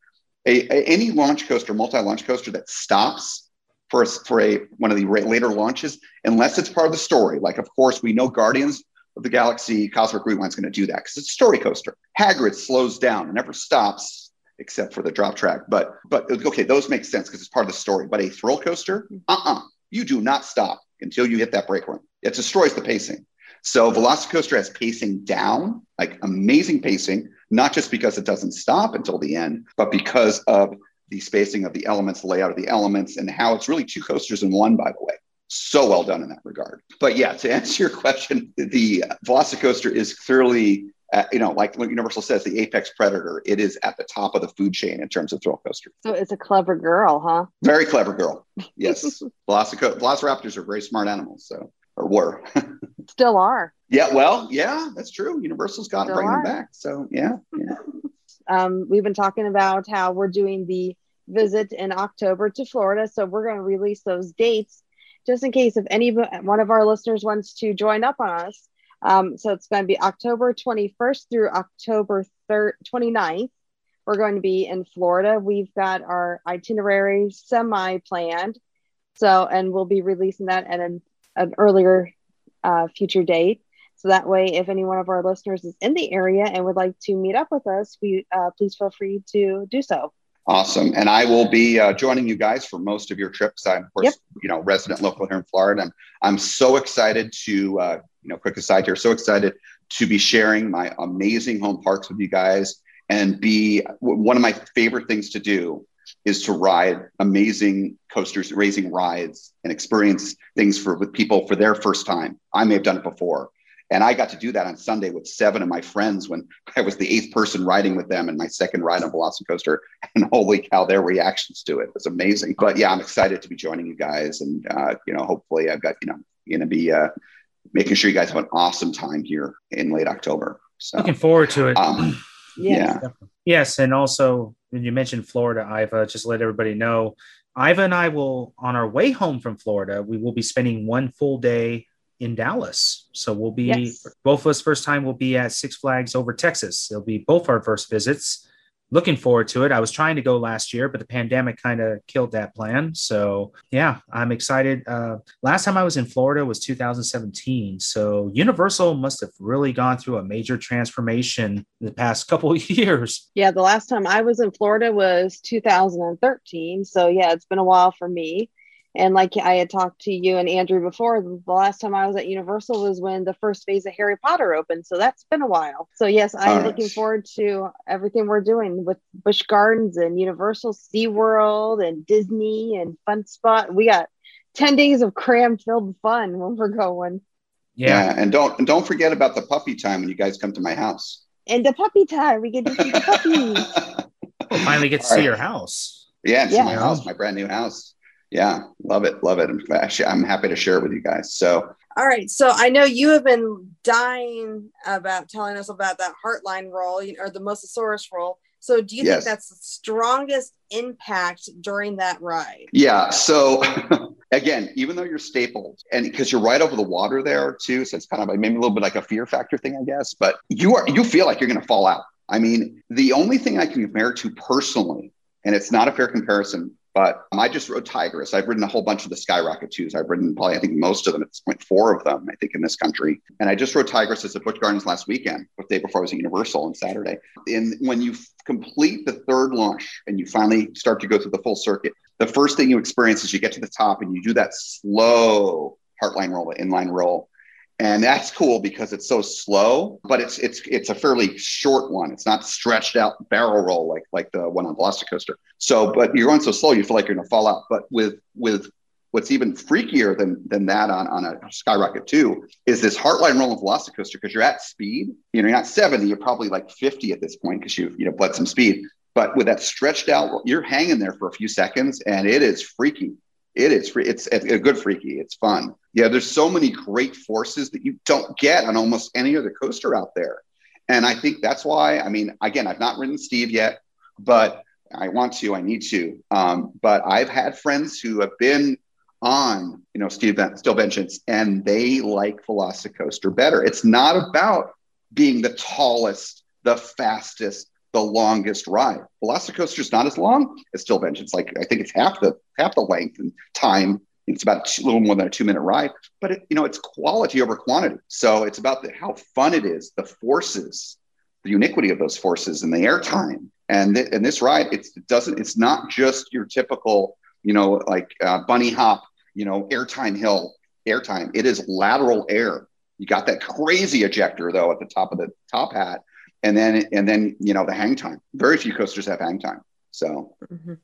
A, a, any launch coaster, multi-launch coaster that stops for a, for a one of the later launches, unless it's part of the story. Like, of course, we know Guardians of the Galaxy Cosmic Rewind is going to do that because it's a story coaster. Hagrid slows down and never stops except for the drop track. But but okay, those make sense because it's part of the story. But a thrill coaster, uh-uh, you do not stop until you hit that brake run. It destroys the pacing. So Velocicoaster has pacing down, like amazing pacing, not just because it doesn't stop until the end, but because of the spacing of the elements, the layout of the elements, and how it's really two coasters in one, by the way. So well done in that regard. But yeah, to answer your question, the Velocicoaster is clearly uh, you know, like Universal says, the apex predator. It is at the top of the food chain in terms of thrill coaster. So it's a clever girl, huh? Very clever girl. Yes, Velocico- Velociraptors are very smart animals. So, or were. Still are. Yeah. Well, yeah, that's true. Universal's got to bring are. them back. So yeah, yeah. Um, we've been talking about how we're doing the visit in October to Florida, so we're going to release those dates just in case if any one of our listeners wants to join up on us um, so it's going to be October 21st through October 3rd, 29th. We're going to be in Florida. We've got our itinerary semi planned. So, and we'll be releasing that at an, an earlier uh, future date. So that way, if any one of our listeners is in the area and would like to meet up with us, we uh, please feel free to do so. Awesome. And I will be uh, joining you guys for most of your trips. I'm, of course, yep. you know, resident local here in Florida. And I'm so excited to uh, you know, quick aside here, so excited to be sharing my amazing home parks with you guys and be one of my favorite things to do is to ride amazing coasters, raising rides and experience things for with people for their first time. I may have done it before. And I got to do that on Sunday with seven of my friends when I was the eighth person riding with them in my second ride on Velocicoaster. And holy cow, their reactions to it was amazing. But yeah, I'm excited to be joining you guys. And, uh, you know, hopefully I've got, you know, going to be uh, making sure you guys have an awesome time here in late October. So looking forward to it. Um, yes. Yeah. Yes. And also, when you mentioned Florida, Iva, just let everybody know Iva and I will, on our way home from Florida, we will be spending one full day in Dallas. So we'll be, yes. both of us, first time, will be at Six Flags over Texas. It'll be both our first visits. looking forward to it. I was trying to go last year, but the pandemic kind of killed that plan. So yeah, I'm excited. Uh, last time I was in Florida was 2017. So Universal must have really gone through a major transformation in the past couple of years. Yeah, the last time I was in Florida was 2013. So yeah, it's been a while for me. And like I had talked to you and Andrew before, the last time I was at Universal was when the first phase of Harry Potter opened. So that's been a while. So yes, I'm All looking forward to everything we're doing with Busch Gardens and Universal SeaWorld and Disney and Fun Spot. We got 10 days of cram filled fun when we're going. Yeah. and don't and don't forget about the puppy time when you guys come to my house. And the puppy time, we get to see the puppies. We'll finally get to All see right. your house. Yeah, it's Yeah. my house, my brand new house. Yeah, love it, love it. I'm actually I'm happy to share it with you guys. So All right. So I know you have been dying about telling us about that Heartline know, or the Mosasaurus roll. So do you Yes. think that's the strongest impact during that ride? yeah, so again, even though you're stapled and because you're right over the water there too, so it's kind of like maybe a little bit like a fear factor thing, I guess. But you are you feel like you're gonna fall out. I mean, the only thing I can compare it to personally, and it's not a fair comparison, but um, I just rode Tigris. I've ridden a whole bunch of the Skyrocket twos. I've ridden probably, I think, most of them at this point, four of them, I think, in this country. And I just rode Tigris at Busch Gardens last weekend, the day before I was at Universal on Saturday. And when you f- complete the third launch and you finally start to go through the full circuit, the first thing you experience is you get to the top and you do that slow heartline roll, the inline roll. And that's cool because it's so slow, but it's it's it's a fairly short one. It's not stretched out barrel roll like like the one on Velocicoaster. So, but you're going so slow, you feel like you're going to fall out. But with with what's even freakier than than that on, on a Skyrocket 2 is this heartline roll on Velocicoaster because you're at speed. You know, you're not 70, you're probably like 50 at this point because you've you know bled some speed. But with that stretched out, you're hanging there for a few seconds, and it is freaky. It is. It's a good freaky. It's fun. Yeah, there's so many great forces that you don't get on almost any other coaster out there. And I think that's why, I mean, again, I've not ridden Steve yet, but I want to, I need to. Um, but I've had friends who have been on, you know, Steve Steel Vengeance, and they like Velocicoaster better. It's not about being the tallest, the fastest, the longest ride. Velocicoaster is not as long as Steel Vengeance. Like I think it's half the half the length and time. It's about a little more than a two minute ride, but it, you know it's quality over quantity. So it's about the, how fun it is, the forces, the uniquity of those forces, and the airtime. And th- and this ride, it's, it doesn't. It's not just your typical, you know, like uh, bunny hop, you know, airtime hill airtime. It is lateral air. You got that crazy ejector though at the top of the top hat and then and then you know the hang time. Very few coasters have hang time. So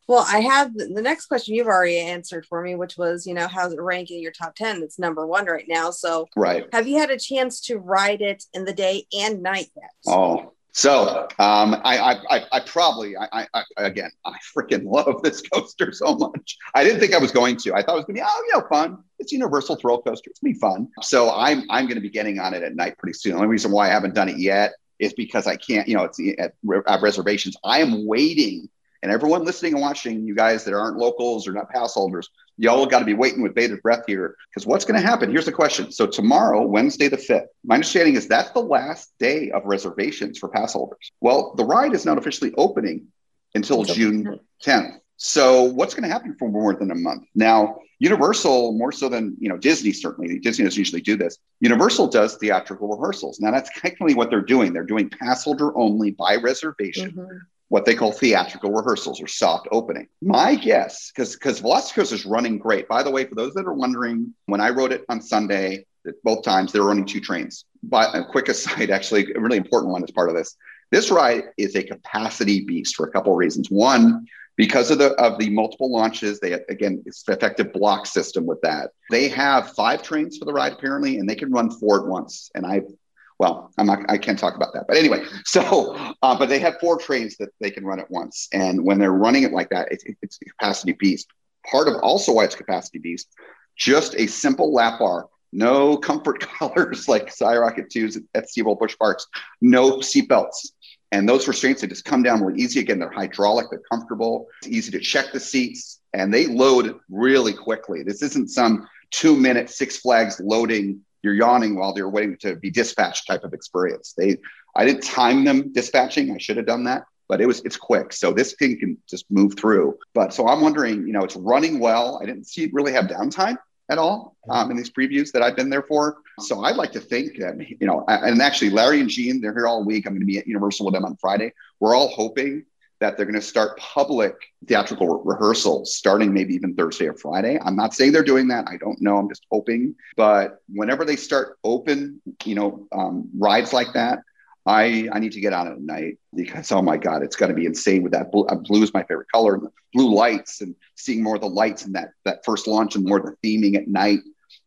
Well, I have the next question you've already answered for me, which was, you know, how's it rank in your top 10? It's number one right now. So right. have you had a chance to ride it in the day and night yet? Oh, so um, I, I, I, I probably, I, I, again, I freaking love this coaster so much. I didn't think I was going to. I thought it was going to be, oh, you know, fun. It's Universal Thrill Coaster. It's gonna be fun. So I'm, I'm going to be getting on it at night pretty soon. The only reason why I haven't done it yet is because I can't, you know, it's at, at reservations. I am waiting, and everyone listening and watching, you guys that aren't locals or not pass holders, y'all got to be waiting with bated breath here because what's going to happen? Here's the question. So tomorrow, Wednesday the fifth, my understanding is that's the last day of reservations for pass holders. Well, the ride is not officially opening until June 10th. So what's going to happen for more than a month? Now, Universal, more so than you know, Disney certainly. Disney doesn't usually do this. Universal does theatrical rehearsals. Now that's technically what they're doing. They're doing pass holder only by reservation. Mhm. What they call theatrical rehearsals or soft opening. My guess, because because Velocicoaster is running great. By the way, for those that are wondering, when I wrote it on Sunday, both times they were running two trains. But a quick aside, actually, a really important one as part of this. This ride is a capacity beast for a couple of reasons. One, because of the of the multiple launches, they again it's effective block system with that. They have five trains for the ride apparently, and they can run four at once. And I, well, I'm not, I can't talk about that. But anyway, so uh, but they have four trains that they can run at once, and when they're running it like that, it's, it's a capacity beast. Part of also why it's capacity beast, just a simple lap bar. No comfort collars like Skyrocket 2s at SeaWorld Busch Parks. No seatbelts. And those restraints, they just come down really easy. Again, they're hydraulic, they're comfortable. It's easy to check the seats, and they load really quickly. This isn't some two minute Six Flags loading, you're yawning while they're waiting to be dispatched type of experience. They, I didn't time them dispatching. I should have done that. but it was it's quick. So this thing can just move through. But so I'm wondering, you know, it's running well. I didn't see it really have downtime at all um, in these previews that I've been there for. So I'd like to think that, you know, and actually Larry and Gene, they're here all week. I'm going to be at Universal with them on Friday. We're all hoping that they're going to start public theatrical re- rehearsals starting maybe even Thursday or Friday. I'm not saying they're doing that. I don't know. I'm just hoping. But whenever they start open, you know, um, rides like that, I, I need to get on it at night because oh my god, it's going to be insane with that blue. Uh, blue is my favorite color, and blue lights, and seeing more of the lights in that that first launch, and more of the theming at night,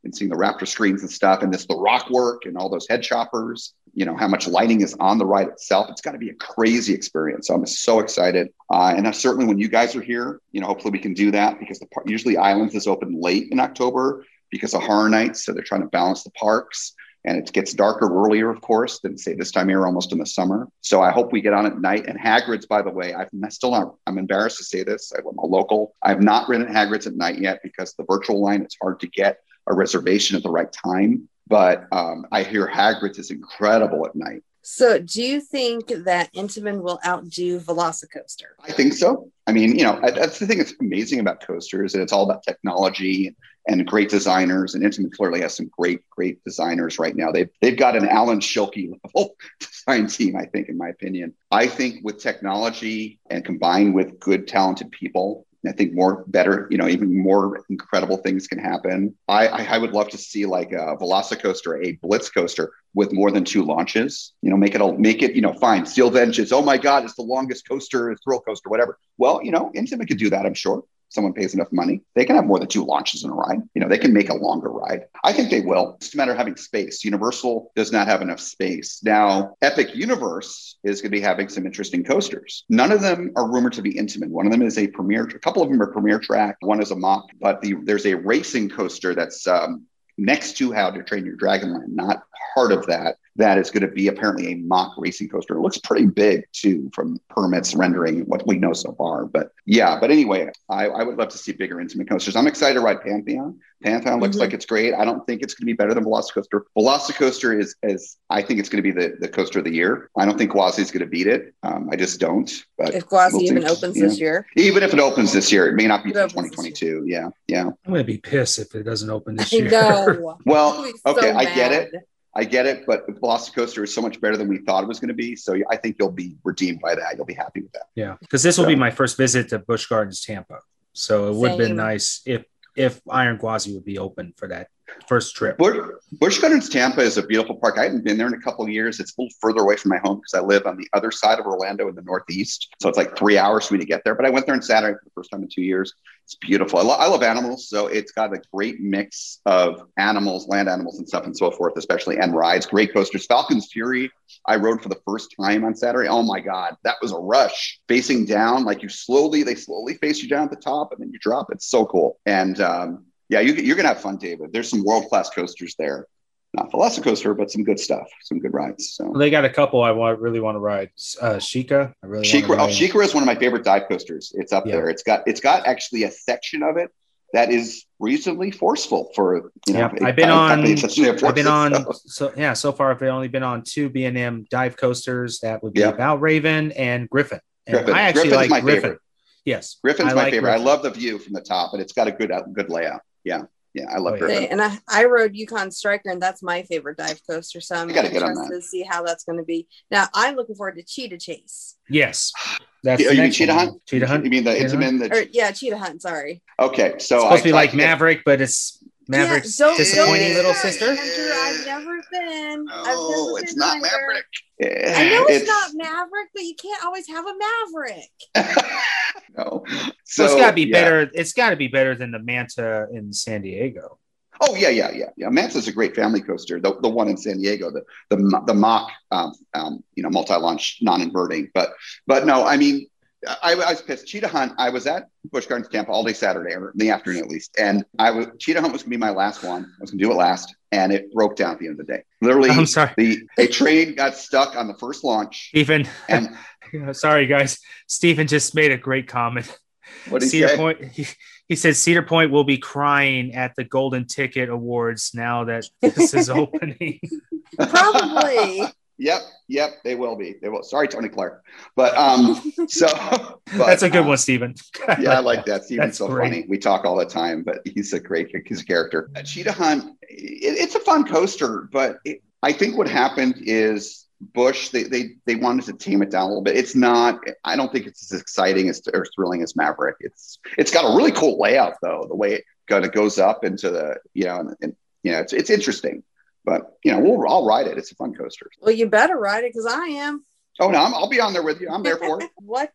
and seeing the Raptor screens and stuff, and this the rock work and all those head choppers. You know how much lighting is on the ride itself. It's got to be a crazy experience. So I'm so excited, uh, and certainly when you guys are here, you know, hopefully we can do that because the usually Islands is open late in October because of Horror Nights, so they're trying to balance the parks and it gets darker earlier, of course, than say this time of year, almost in the summer. So I hope we get on at night. And Hagrid's, by the way, I've still not, I'm embarrassed to say this. I'm a local. I've not ridden Hagrid's at night yet because the virtual line, it's hard to get a reservation at the right time. But um, I hear Hagrid's is incredible at night. So, do you think that Intamin will outdo Velocicoaster? I think so. I mean, you know, that's the thing that's amazing about coasters, and it's all about technology and great designers. And Intamin clearly has some great, great designers right now. They've they've got an Alan Schilke level design team, I think, in my opinion. I think with technology and combined with good, talented people, I think more better, you know, even more incredible things can happen. I, I, I would love to see like a Velocicoaster, a Blitz coaster with more than two launches. You know, make it a make it, you know, fine. Steel Vengeance. Oh my God, it's the longest coaster, thrill coaster, whatever. Well, you know, Intamin could do that, I'm sure someone pays enough money, they can have more than two launches in a ride. You know, they can make a longer ride. I think they will. It's a matter of having space. Universal does not have enough space. Now, Epic Universe is going to be having some interesting coasters. None of them are rumored to be Intamin. One of them is a premier, a couple of them are premier track. One is a Mack, but the, there's a racing coaster that's um, next to How to Train Your Dragon Land, not part of that that is going to be apparently a Mack racing coaster. It looks pretty big too from permits rendering what we know so far. But yeah, but anyway, I, I would love to see bigger Intamin coasters. I'm excited to ride Pantheon. Pantheon looks mm-hmm. like it's great. I don't think it's going to be better than Velocicoaster. Velocicoaster is, is I think it's going to be the, the coaster of the year. I don't think Gwazi is going to beat it. Um, I just don't. But if Gwazi we'll even opens yeah. this year, even if it opens this year, it may not be 2022. Yeah, yeah. I'm going to be pissed if it doesn't open this year. No. well, okay, so I get it. I get it, but the Velocicoaster is so much better than we thought it was going to be. So I think you'll be redeemed by that. You'll be happy with that. Yeah, because this will so. be my first visit to Busch Gardens Tampa. So it would have been nice if if Iron Gwazi would be open for that first trip. Busch Gardens Tampa is a beautiful park. I haven't been there in a couple of years. It's a little further away from my home because I live on the other side of Orlando in the Northeast. So it's like three hours for me to get there. But I went there on Saturday for the first time in two years. It's beautiful. I, lo- I love animals. So it's got a great mix of animals, land animals, and stuff and so forth, especially and rides. Great coasters. Falcon's Fury, I rode for the first time on Saturday. Oh my God, that was a rush. Facing down, like you slowly, they slowly face you down at the top and then you drop. It's so cool. And um, yeah, you, you're going to have fun, David. There's some world class coasters there. Not Velocicoaster, but some good stuff, some good rides. So they got a couple I want really want to ride. Uh, SheiKra, I really SheiKra. Oh, SheiKra is one of my favorite dive coasters. It's up yeah. there. It's got it's got actually a section of it that is reasonably forceful for you know. Yeah, I've been on. I've been on. So. so. yeah, so far I've only been on two B and M dive coasters. That would be yeah. Raven and Griffon. And Griffon. I actually Griffon's like Griffon. Favorite. Yes, Griffon's I my like favorite. Griffon. I love the view from the top, and it's got a good good layout. Yeah. Yeah, I love oh, yeah. And I, I rode Yukon Striker, and that's my favorite dive coaster. So I'm interested to see how that's going to be. Now I'm looking forward to Cheetah Chase. Yes, that's you mean Cheetah Hunt? Cheetah Hunt. You mean the Intamin? The... Or, yeah, Cheetah Hunt. Sorry. Okay, so it's supposed I, to be like Maverick, but it's Maverick's yeah, disappointing little sister. Hunter, I've never been. Oh, it's not Maverick. Yeah, I know it's, it's, not Maverick, but you can't always have a Maverick. no, so, so it's got to be yeah. better. It's got to be better than the Manta in San Diego. Oh yeah, yeah, yeah, yeah. Manta's a great family coaster. The, the one in San Diego, the the the Mack, um, um, you know, multi-launch, non-inverting. But but no, I mean, I, I, was pissed. Cheetah Hunt. I was at Busch Gardens Camp all day Saturday, or in the afternoon at least. And I was Cheetah Hunt was going to be my last one. I was going to do it last, and it broke down at the end of the day. Literally, I'm sorry. The a train got stuck on the first launch. Stephen, and sorry guys. Stephen just made a great comment. What did Cedar say? Point. He, he said Cedar Point will be crying at the Golden Ticket Awards now that this is opening. Probably. Yep, yep, they will be. They will. Sorry, Tony Clark, but um, so but, that's a good uh, one, Stephen. yeah, I like that. Stephen's so great. funny. We talk all the time, but he's a great he's a character. A Cheetah Hunt, it, it's a fun coaster, but it, I think what happened is Busch. they, they they wanted to tame it down a little bit. It's not. I don't think it's as exciting as or thrilling as Maverick. It's it's got a really cool layout though. The way it kind of goes up into the you know and, and you know it's it's interesting. But you know, we'll I'll ride it. It's a fun coaster. Well, you better ride it because I am. Oh no, i will be on there with you. I'm there for it. what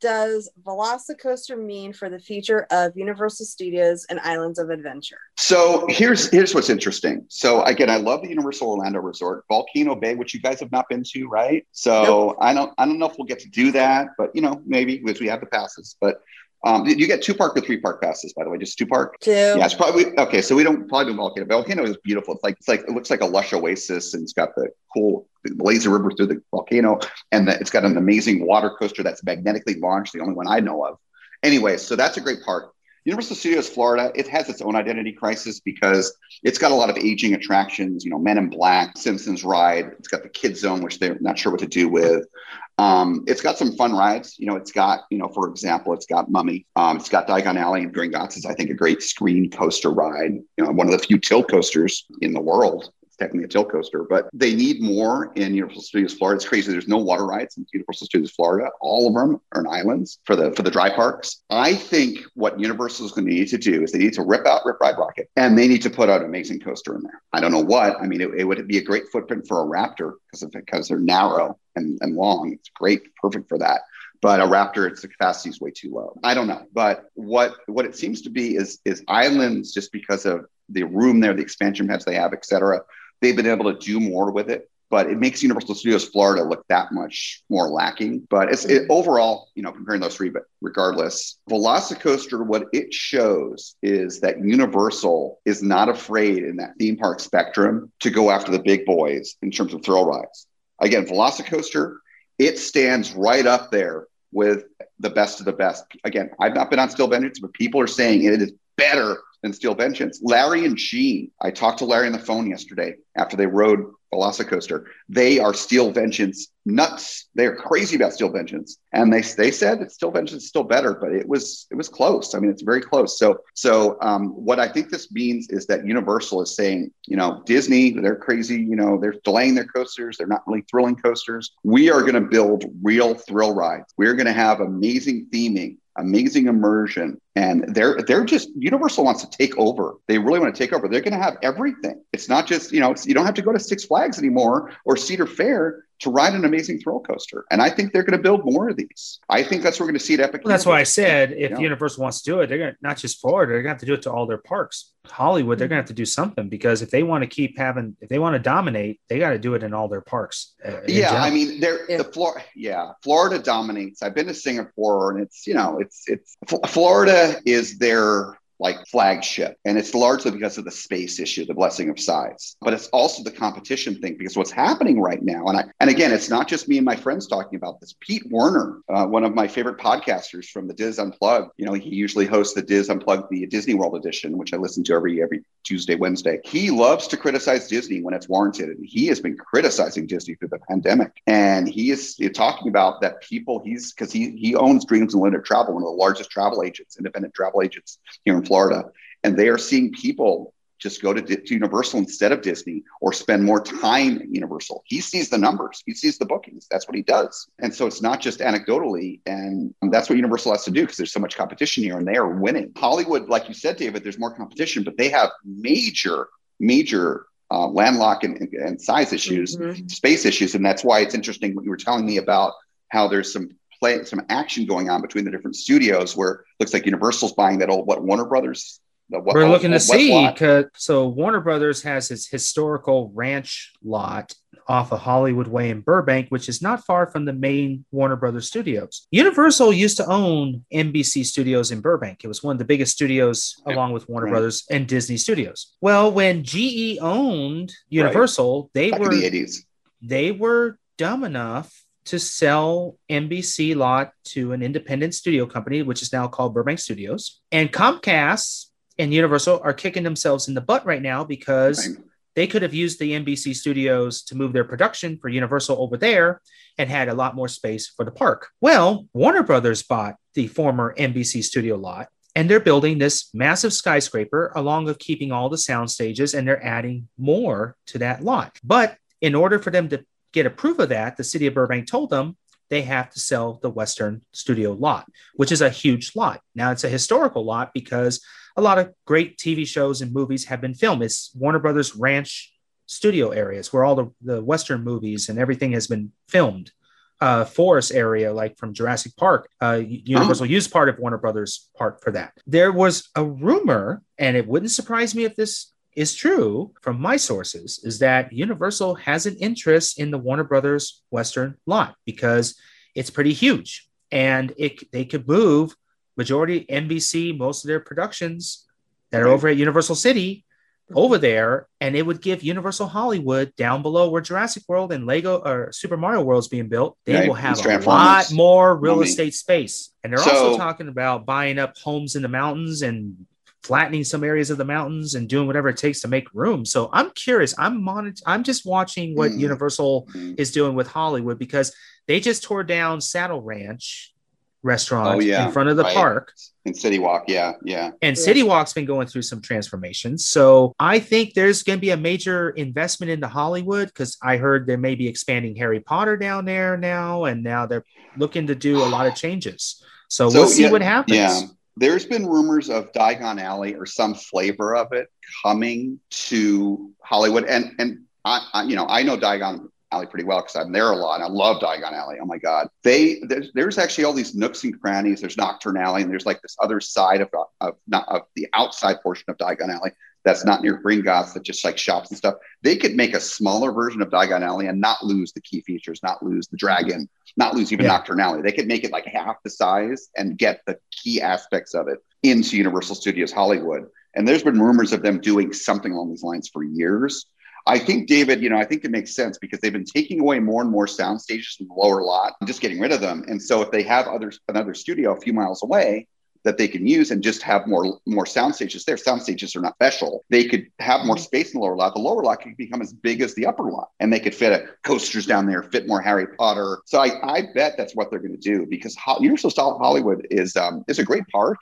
does Velocicoaster mean for the future of Universal Studios and Islands of Adventure? So here's here's what's interesting. So again, I love the Universal Orlando Resort, Volcano Bay, which you guys have not been to, right? So nope. I don't I don't know if we'll get to do that, but you know maybe because we have the passes. But um, you get two park or three park passes, by the way, just two park. Two. Yeah, it's probably okay. So we don't probably do volcano. Volcano is beautiful. It's like it's like it looks like a lush oasis, and it's got the cool lazy river through the volcano, and the, it's got an amazing water coaster that's magnetically launched, the only one I know of. Anyway, so that's a great park. Universal Studios Florida, it has its own identity crisis because it's got a lot of aging attractions, you know, Men in Black, Simpsons Ride. It's got the Kid Zone, which they're not sure what to do with. Um, it's got some fun rides. You know, it's got, you know, for example, it's got Mummy. Um, it's got Diagon Alley and Gringotts is, I think, a great screen coaster ride. You know, one of the few tilt coasters in the world technically a tilt coaster, but they need more in Universal Studios Florida. It's crazy. There's no water rides in Universal Studios Florida. All of them are in islands for the for the dry parks. I think what Universal is going to need to do is they need to rip out Rip Ride Rockit and they need to put out an amazing coaster in there. I don't know what. I mean, it, it would be a great footprint for a Raptor because because they're narrow and, and long. It's great, perfect for that but a Raptor, its capacity is way too low. I don't know, but what what it seems to be is is islands just because of the room there, the expansion pads they have, et cetera they've been able to do more with it but it makes Universal Studios Florida look that much more lacking. But it's it, mm-hmm. overall, you know, comparing those three, but regardless, Velocicoaster, what it shows is that Universal is not afraid in that theme park spectrum to go after the big boys in terms of thrill rides. Again, Velocicoaster, it stands right up there with the best of the best. Again, I've not been on Steel Vengeance, but people are saying it is better than Steel Vengeance. Larry and Gene, I talked to Larry on the phone yesterday after they rode Velocicoaster. They are Steel Vengeance nuts. They're crazy about Steel Vengeance, and they they said that Steel Vengeance is still better, but it was it was close. I mean, it's very close. So so um, what I think this means is that Universal is saying, you know, Disney, they're crazy. You know, they're delaying their coasters. They're not really thrilling coasters. We are going to build real thrill rides. We're going to have amazing theming amazing immersion. And they're they're just universal wants to take over. They really want to take over. They're going to have everything. It's not just you know you don't have to go to six flags anymore or cedar fair to ride an amazing thrill coaster. And I think they're going to build more of these. I think that's what we're going to see at Epic. Well, that's why I said if you know? Universal wants to do it, they're going to not just Florida, they're going to have to do it to all their parks. Hollywood, they're going to have to do something because if they want to keep having, if they want to dominate, they got to do it in all their parks. Uh, yeah, I mean, they're yeah. the Florida. Yeah, Florida dominates. I've been to Singapore, and it's you know, it's it's Florida is their like flagship. And it's largely because of the space issue, the blessing of size. But it's also the competition thing because what's happening right now, and I and again, it's not just me and my friends talking about this. Pete Werner, uh, one of my favorite podcasters from the DIS Unplugged, you know, he usually hosts the DIS Unplugged, the Disney World edition, which I listen to every every Tuesday, Wednesday. He loves to criticize Disney when it's warranted. And he has been criticizing Disney through the pandemic. And he is talking about that people, he's because he he owns Dreams Unlimited Travel, one of the largest travel agents, independent travel agents here in Florida, and they are seeing people just go to, to, Universal instead of Disney or spend more time at Universal. He sees the numbers, he sees the bookings. That's what he does. And so it's not just anecdotally. And that's what Universal has to do because there's so much competition here and they are winning. Hollywood, like you said, David, there's more competition, but they have major, major uh, landlock and, and, and, size issues, mm-hmm. space issues. And that's why it's interesting what you were telling me about how there's some play some action going on between the different studios where it looks like Universal's buying that old what Warner Brothers. What, We're looking to see so Warner Brothers has its historical ranch lot off of Hollywood Way in Burbank, which is not far from the main Warner Brothers studios. Universal used to own NBC Studios in Burbank. It was one of the biggest studios along with Warner right. Brothers and Disney Studios. Well, when GE owned Universal, right. they Back were the 80s. they were dumb enough to sell NBC lot to an independent studio company, which is now called Burbank Studios. And Comcast and Universal are kicking themselves in the butt right now because they could have used the NBC studios to move their production for Universal over there and had a lot more space for the park. Well, Warner Brothers bought the former NBC studio lot and they're building this massive skyscraper along with keeping all the sound stages and they're adding more to that lot. But in order for them to get approval of that, the city of Burbank told them they have to sell the Western studio lot, which is a huge lot. Now it's a historical lot because a lot of great TV shows and movies have been filmed. It's Warner Brothers Ranch studio areas where all the, the Western movies and everything has been filmed. Uh, forest area, like from Jurassic Park, uh, Universal oh. used part of Warner Brothers Park for that. There was a rumor, and it wouldn't surprise me if this is true from my sources, is that Universal has an interest in the Warner Brothers Western lot because it's pretty huge, and it they could move majority NBC, most of their productions that are over at Universal City over there, and it would give Universal Hollywood down below where Jurassic World and Lego or Super Mario World is being built. They right. will have a lot more real estate space, and they're so, also talking about buying up homes in the mountains and flattening some areas of the mountains and doing whatever it takes to make room. So I'm curious. I'm monitor- I'm just watching what mm. Universal mm. is doing with Hollywood because they just tore down Saddle Ranch restaurant oh, yeah. in front of the right. park. In City Walk, yeah, yeah. And City Walk's been going through some transformations. So I think there's going to be a major investment into Hollywood because I heard they may be expanding Harry Potter down there now, and now they're looking to do a lot of changes. So, so we'll see yeah, what happens. Yeah. There's been rumors of Diagon Alley or some flavor of it coming to Hollywood, and and I, I you know I know Diagon Alley pretty well because I'm there a lot. And I love Diagon Alley. Oh my God. They there's, there's, actually all these nooks and crannies. There's Nocturne Alley, and there's like this other side of, of of the outside portion of Diagon Alley that's not near Gringotts that just like shops and stuff. They could make a smaller version of Diagon Alley and not lose the key features, not lose the dragon, not lose even yeah. Nocturne Alley. They could make it like half the size and get the key aspects of it into Universal Studios Hollywood. And there's been rumors of them doing something along these lines for years. I think, David, you know, I think it makes sense because they've been taking away more and more sound stages in the lower lot and just getting rid of them. And so if they have others, another studio a few miles away, that they can use and just have more more sound stages there. Sound stages are not special. They could have more space in the lower lot. The lower lot could become as big as the upper lot, and they could fit a coasters down there, fit more Harry Potter. So I, I bet that's what they're going to do because Universal Hollywood is um, is a great park.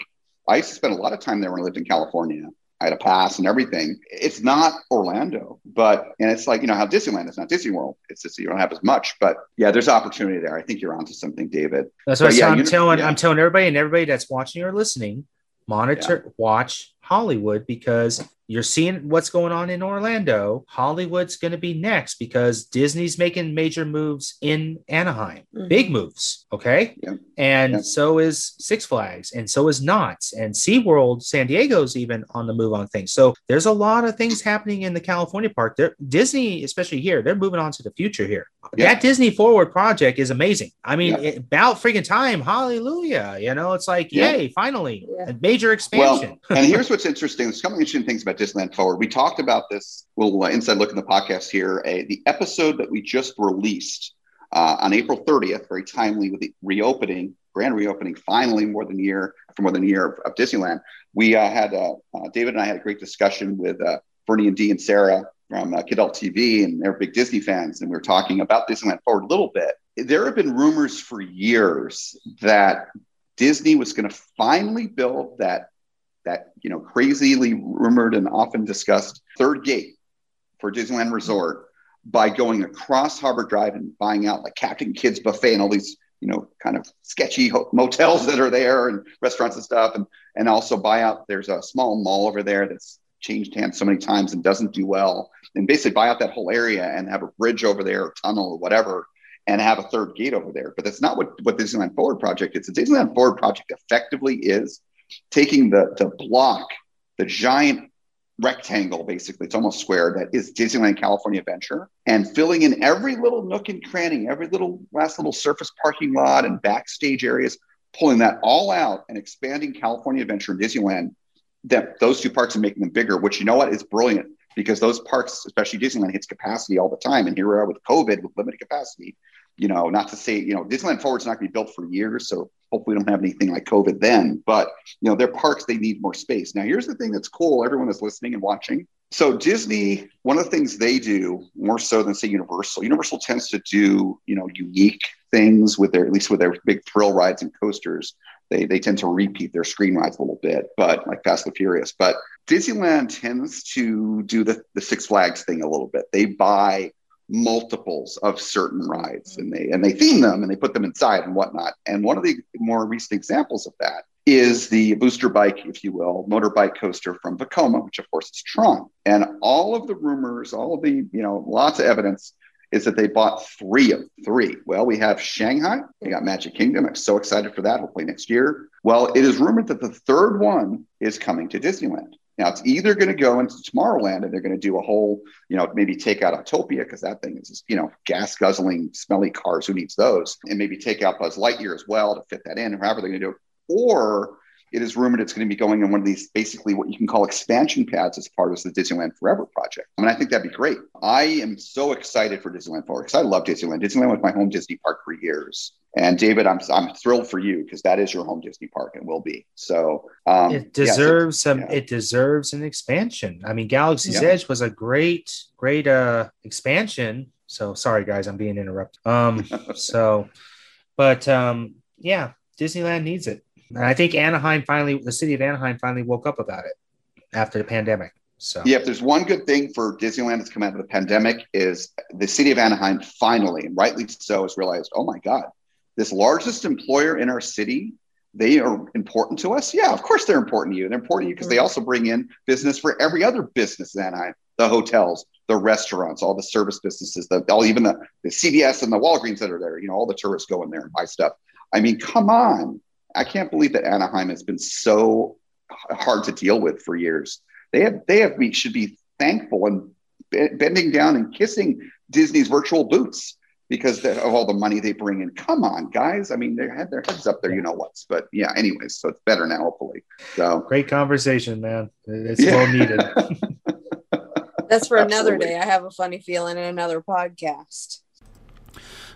I used to spend a lot of time there when I lived in California. I had a pass and everything. It's not Orlando, but and it's like you know how Disneyland is not Disney World. It's just you don't have as much, but yeah, there's opportunity there. I think you're onto something, David. That's what yeah, I'm telling. Yeah. I'm telling everybody and everybody that's watching or listening, monitor, yeah. watch Hollywood because you're seeing what's going on in Orlando. Hollywood's going to be next because Disney's making major moves in Anaheim, mm-hmm. big moves. Okay. Yeah. And so is Six Flags, and so is Knott's, and SeaWorld, San Diego's even on the move on things. So there's a lot of things happening in the California park. They're, Disney, especially here, they're moving on to the future here. That Disney Forward project is amazing. I mean, it, about freaking time. Hallelujah. You know, it's like, yay, finally, a major expansion. Well, and here's what's interesting. There's a couple interesting things about Disneyland Forward. We talked about this. We'll uh, inside look in the podcast here. A, the episode that we just released uh, on April 30th, very timely with the reopening, grand reopening, finally more than a year for more than a year of, of Disneyland. We uh, had uh, uh, David and I had a great discussion with uh, Bernie and Dee and Sarah from uh, TV, and they're big Disney fans, and we were talking about Disneyland Forward a little bit. There have been rumors for years that Disney was going to finally build that that you know crazily rumored and often discussed third gate for Disneyland Resort by going across Harbor Drive and buying out like Captain Kids buffet and all these you know kind of sketchy motels that are there and restaurants and stuff. And and also buy out there's a small mall over there that's changed hands so many times and doesn't do well. And basically buy out that whole area and have a bridge over there or tunnel or whatever and have a third gate over there. But that's not what what Disneyland Forward project is. Disneyland Forward project effectively is taking the, the block, the giant rectangle, basically, it's almost square, that is Disneyland California Adventure, and filling in every little nook and cranny, every little last little surface parking lot and backstage areas, pulling that all out and expanding California Adventure and Disneyland. That those two parks and making them bigger, which you know what is brilliant because those parks, especially Disneyland, hits capacity all the time. And here we are with COVID with limited capacity you know, not to say, you know, Disneyland Forward's not going to be built for years. So hopefully we don't have anything like COVID then. But, you know, their parks, they need more space. Now, here's the thing that's cool, everyone that's listening and watching. So Disney, one of the things they do more so than say Universal, Universal tends to do, you know, unique things with their, at least with their big thrill rides and coasters. They, they tend to repeat their screen rides a little bit, but like Fast and Furious. But Disneyland tends to do the, the Six Flags thing a little bit. They buy multiples of certain rides and they and they theme them and they put them inside and whatnot. And one of the more recent examples of that is the booster bike, if you will, motorbike coaster from Vekoma, which of course is Tron. And all of the rumors, all of the, you know, lots of evidence is that they bought three of three. Well, we have Shanghai, we got Magic Kingdom. I'm so excited for that, hopefully next year. Well, it is rumored that the third one is coming to Disneyland. Now it's either going to go into Tomorrowland and they're going to do a whole, you know, maybe take out Autopia because that thing is, just, you know, gas guzzling, smelly cars. Who needs those? And maybe take out Buzz Lightyear as well to fit that in, or however they're going to do it or it is rumored it's going to be going in one of these basically what you can call expansion pads as part of the Disneyland Forward project. I mean, I think that'd be great. I am so excited for Disneyland Forward because I love Disneyland. Disneyland was my home Disney park for years. And David, I'm I'm thrilled for you because that is your home Disney park and will be. So um, it deserves yeah, some. Yeah. It deserves an expansion. I mean, Galaxy's yeah. Edge was a great, great uh, expansion. So sorry, guys, I'm being interrupted. Um, so, but um, yeah, Disneyland needs it. And I think Anaheim finally, the city of Anaheim finally woke up about it after the pandemic. So yeah, if there's one good thing for Disneyland that's come out of the pandemic is the city of Anaheim finally, and rightly so, has realized, oh my God, this largest employer in our city, they are important to us. Yeah, of course they're important to you. They're important to you because they mm-hmm. also bring in business for every other business in Anaheim, the hotels, the restaurants, all the service businesses, the all even the, the CVS and the Walgreens that are there. You know, all the tourists go in there and buy stuff. I mean, come on. I can't believe that Anaheim has been so hard to deal with for years. They have they have we should be thankful and bending down and kissing Disney's virtual boots because of all the money they bring in. Come on, guys. I mean, they had their heads up there, you know what's. But yeah, anyways, so it's better now, hopefully. So great conversation, man. It's yeah. well needed. That's for another day. I have a funny feeling in another podcast.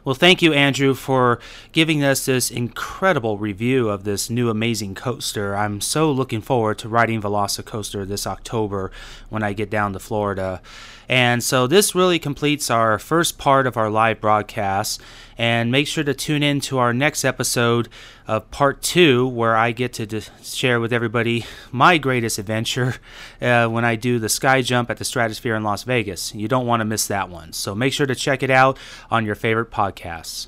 Well, thank you, Andrew, for giving us this incredible review of this new amazing coaster. I'm so looking forward to riding Velocicoaster this October when I get down to Florida. And so this really completes our first part of our live broadcast. And make sure to tune in to our next episode of part two, where I get to share with everybody my greatest adventure uh, when I do the sky jump at the Stratosphere in Las Vegas. You don't want to miss that one. So make sure to check it out on your favorite podcasts.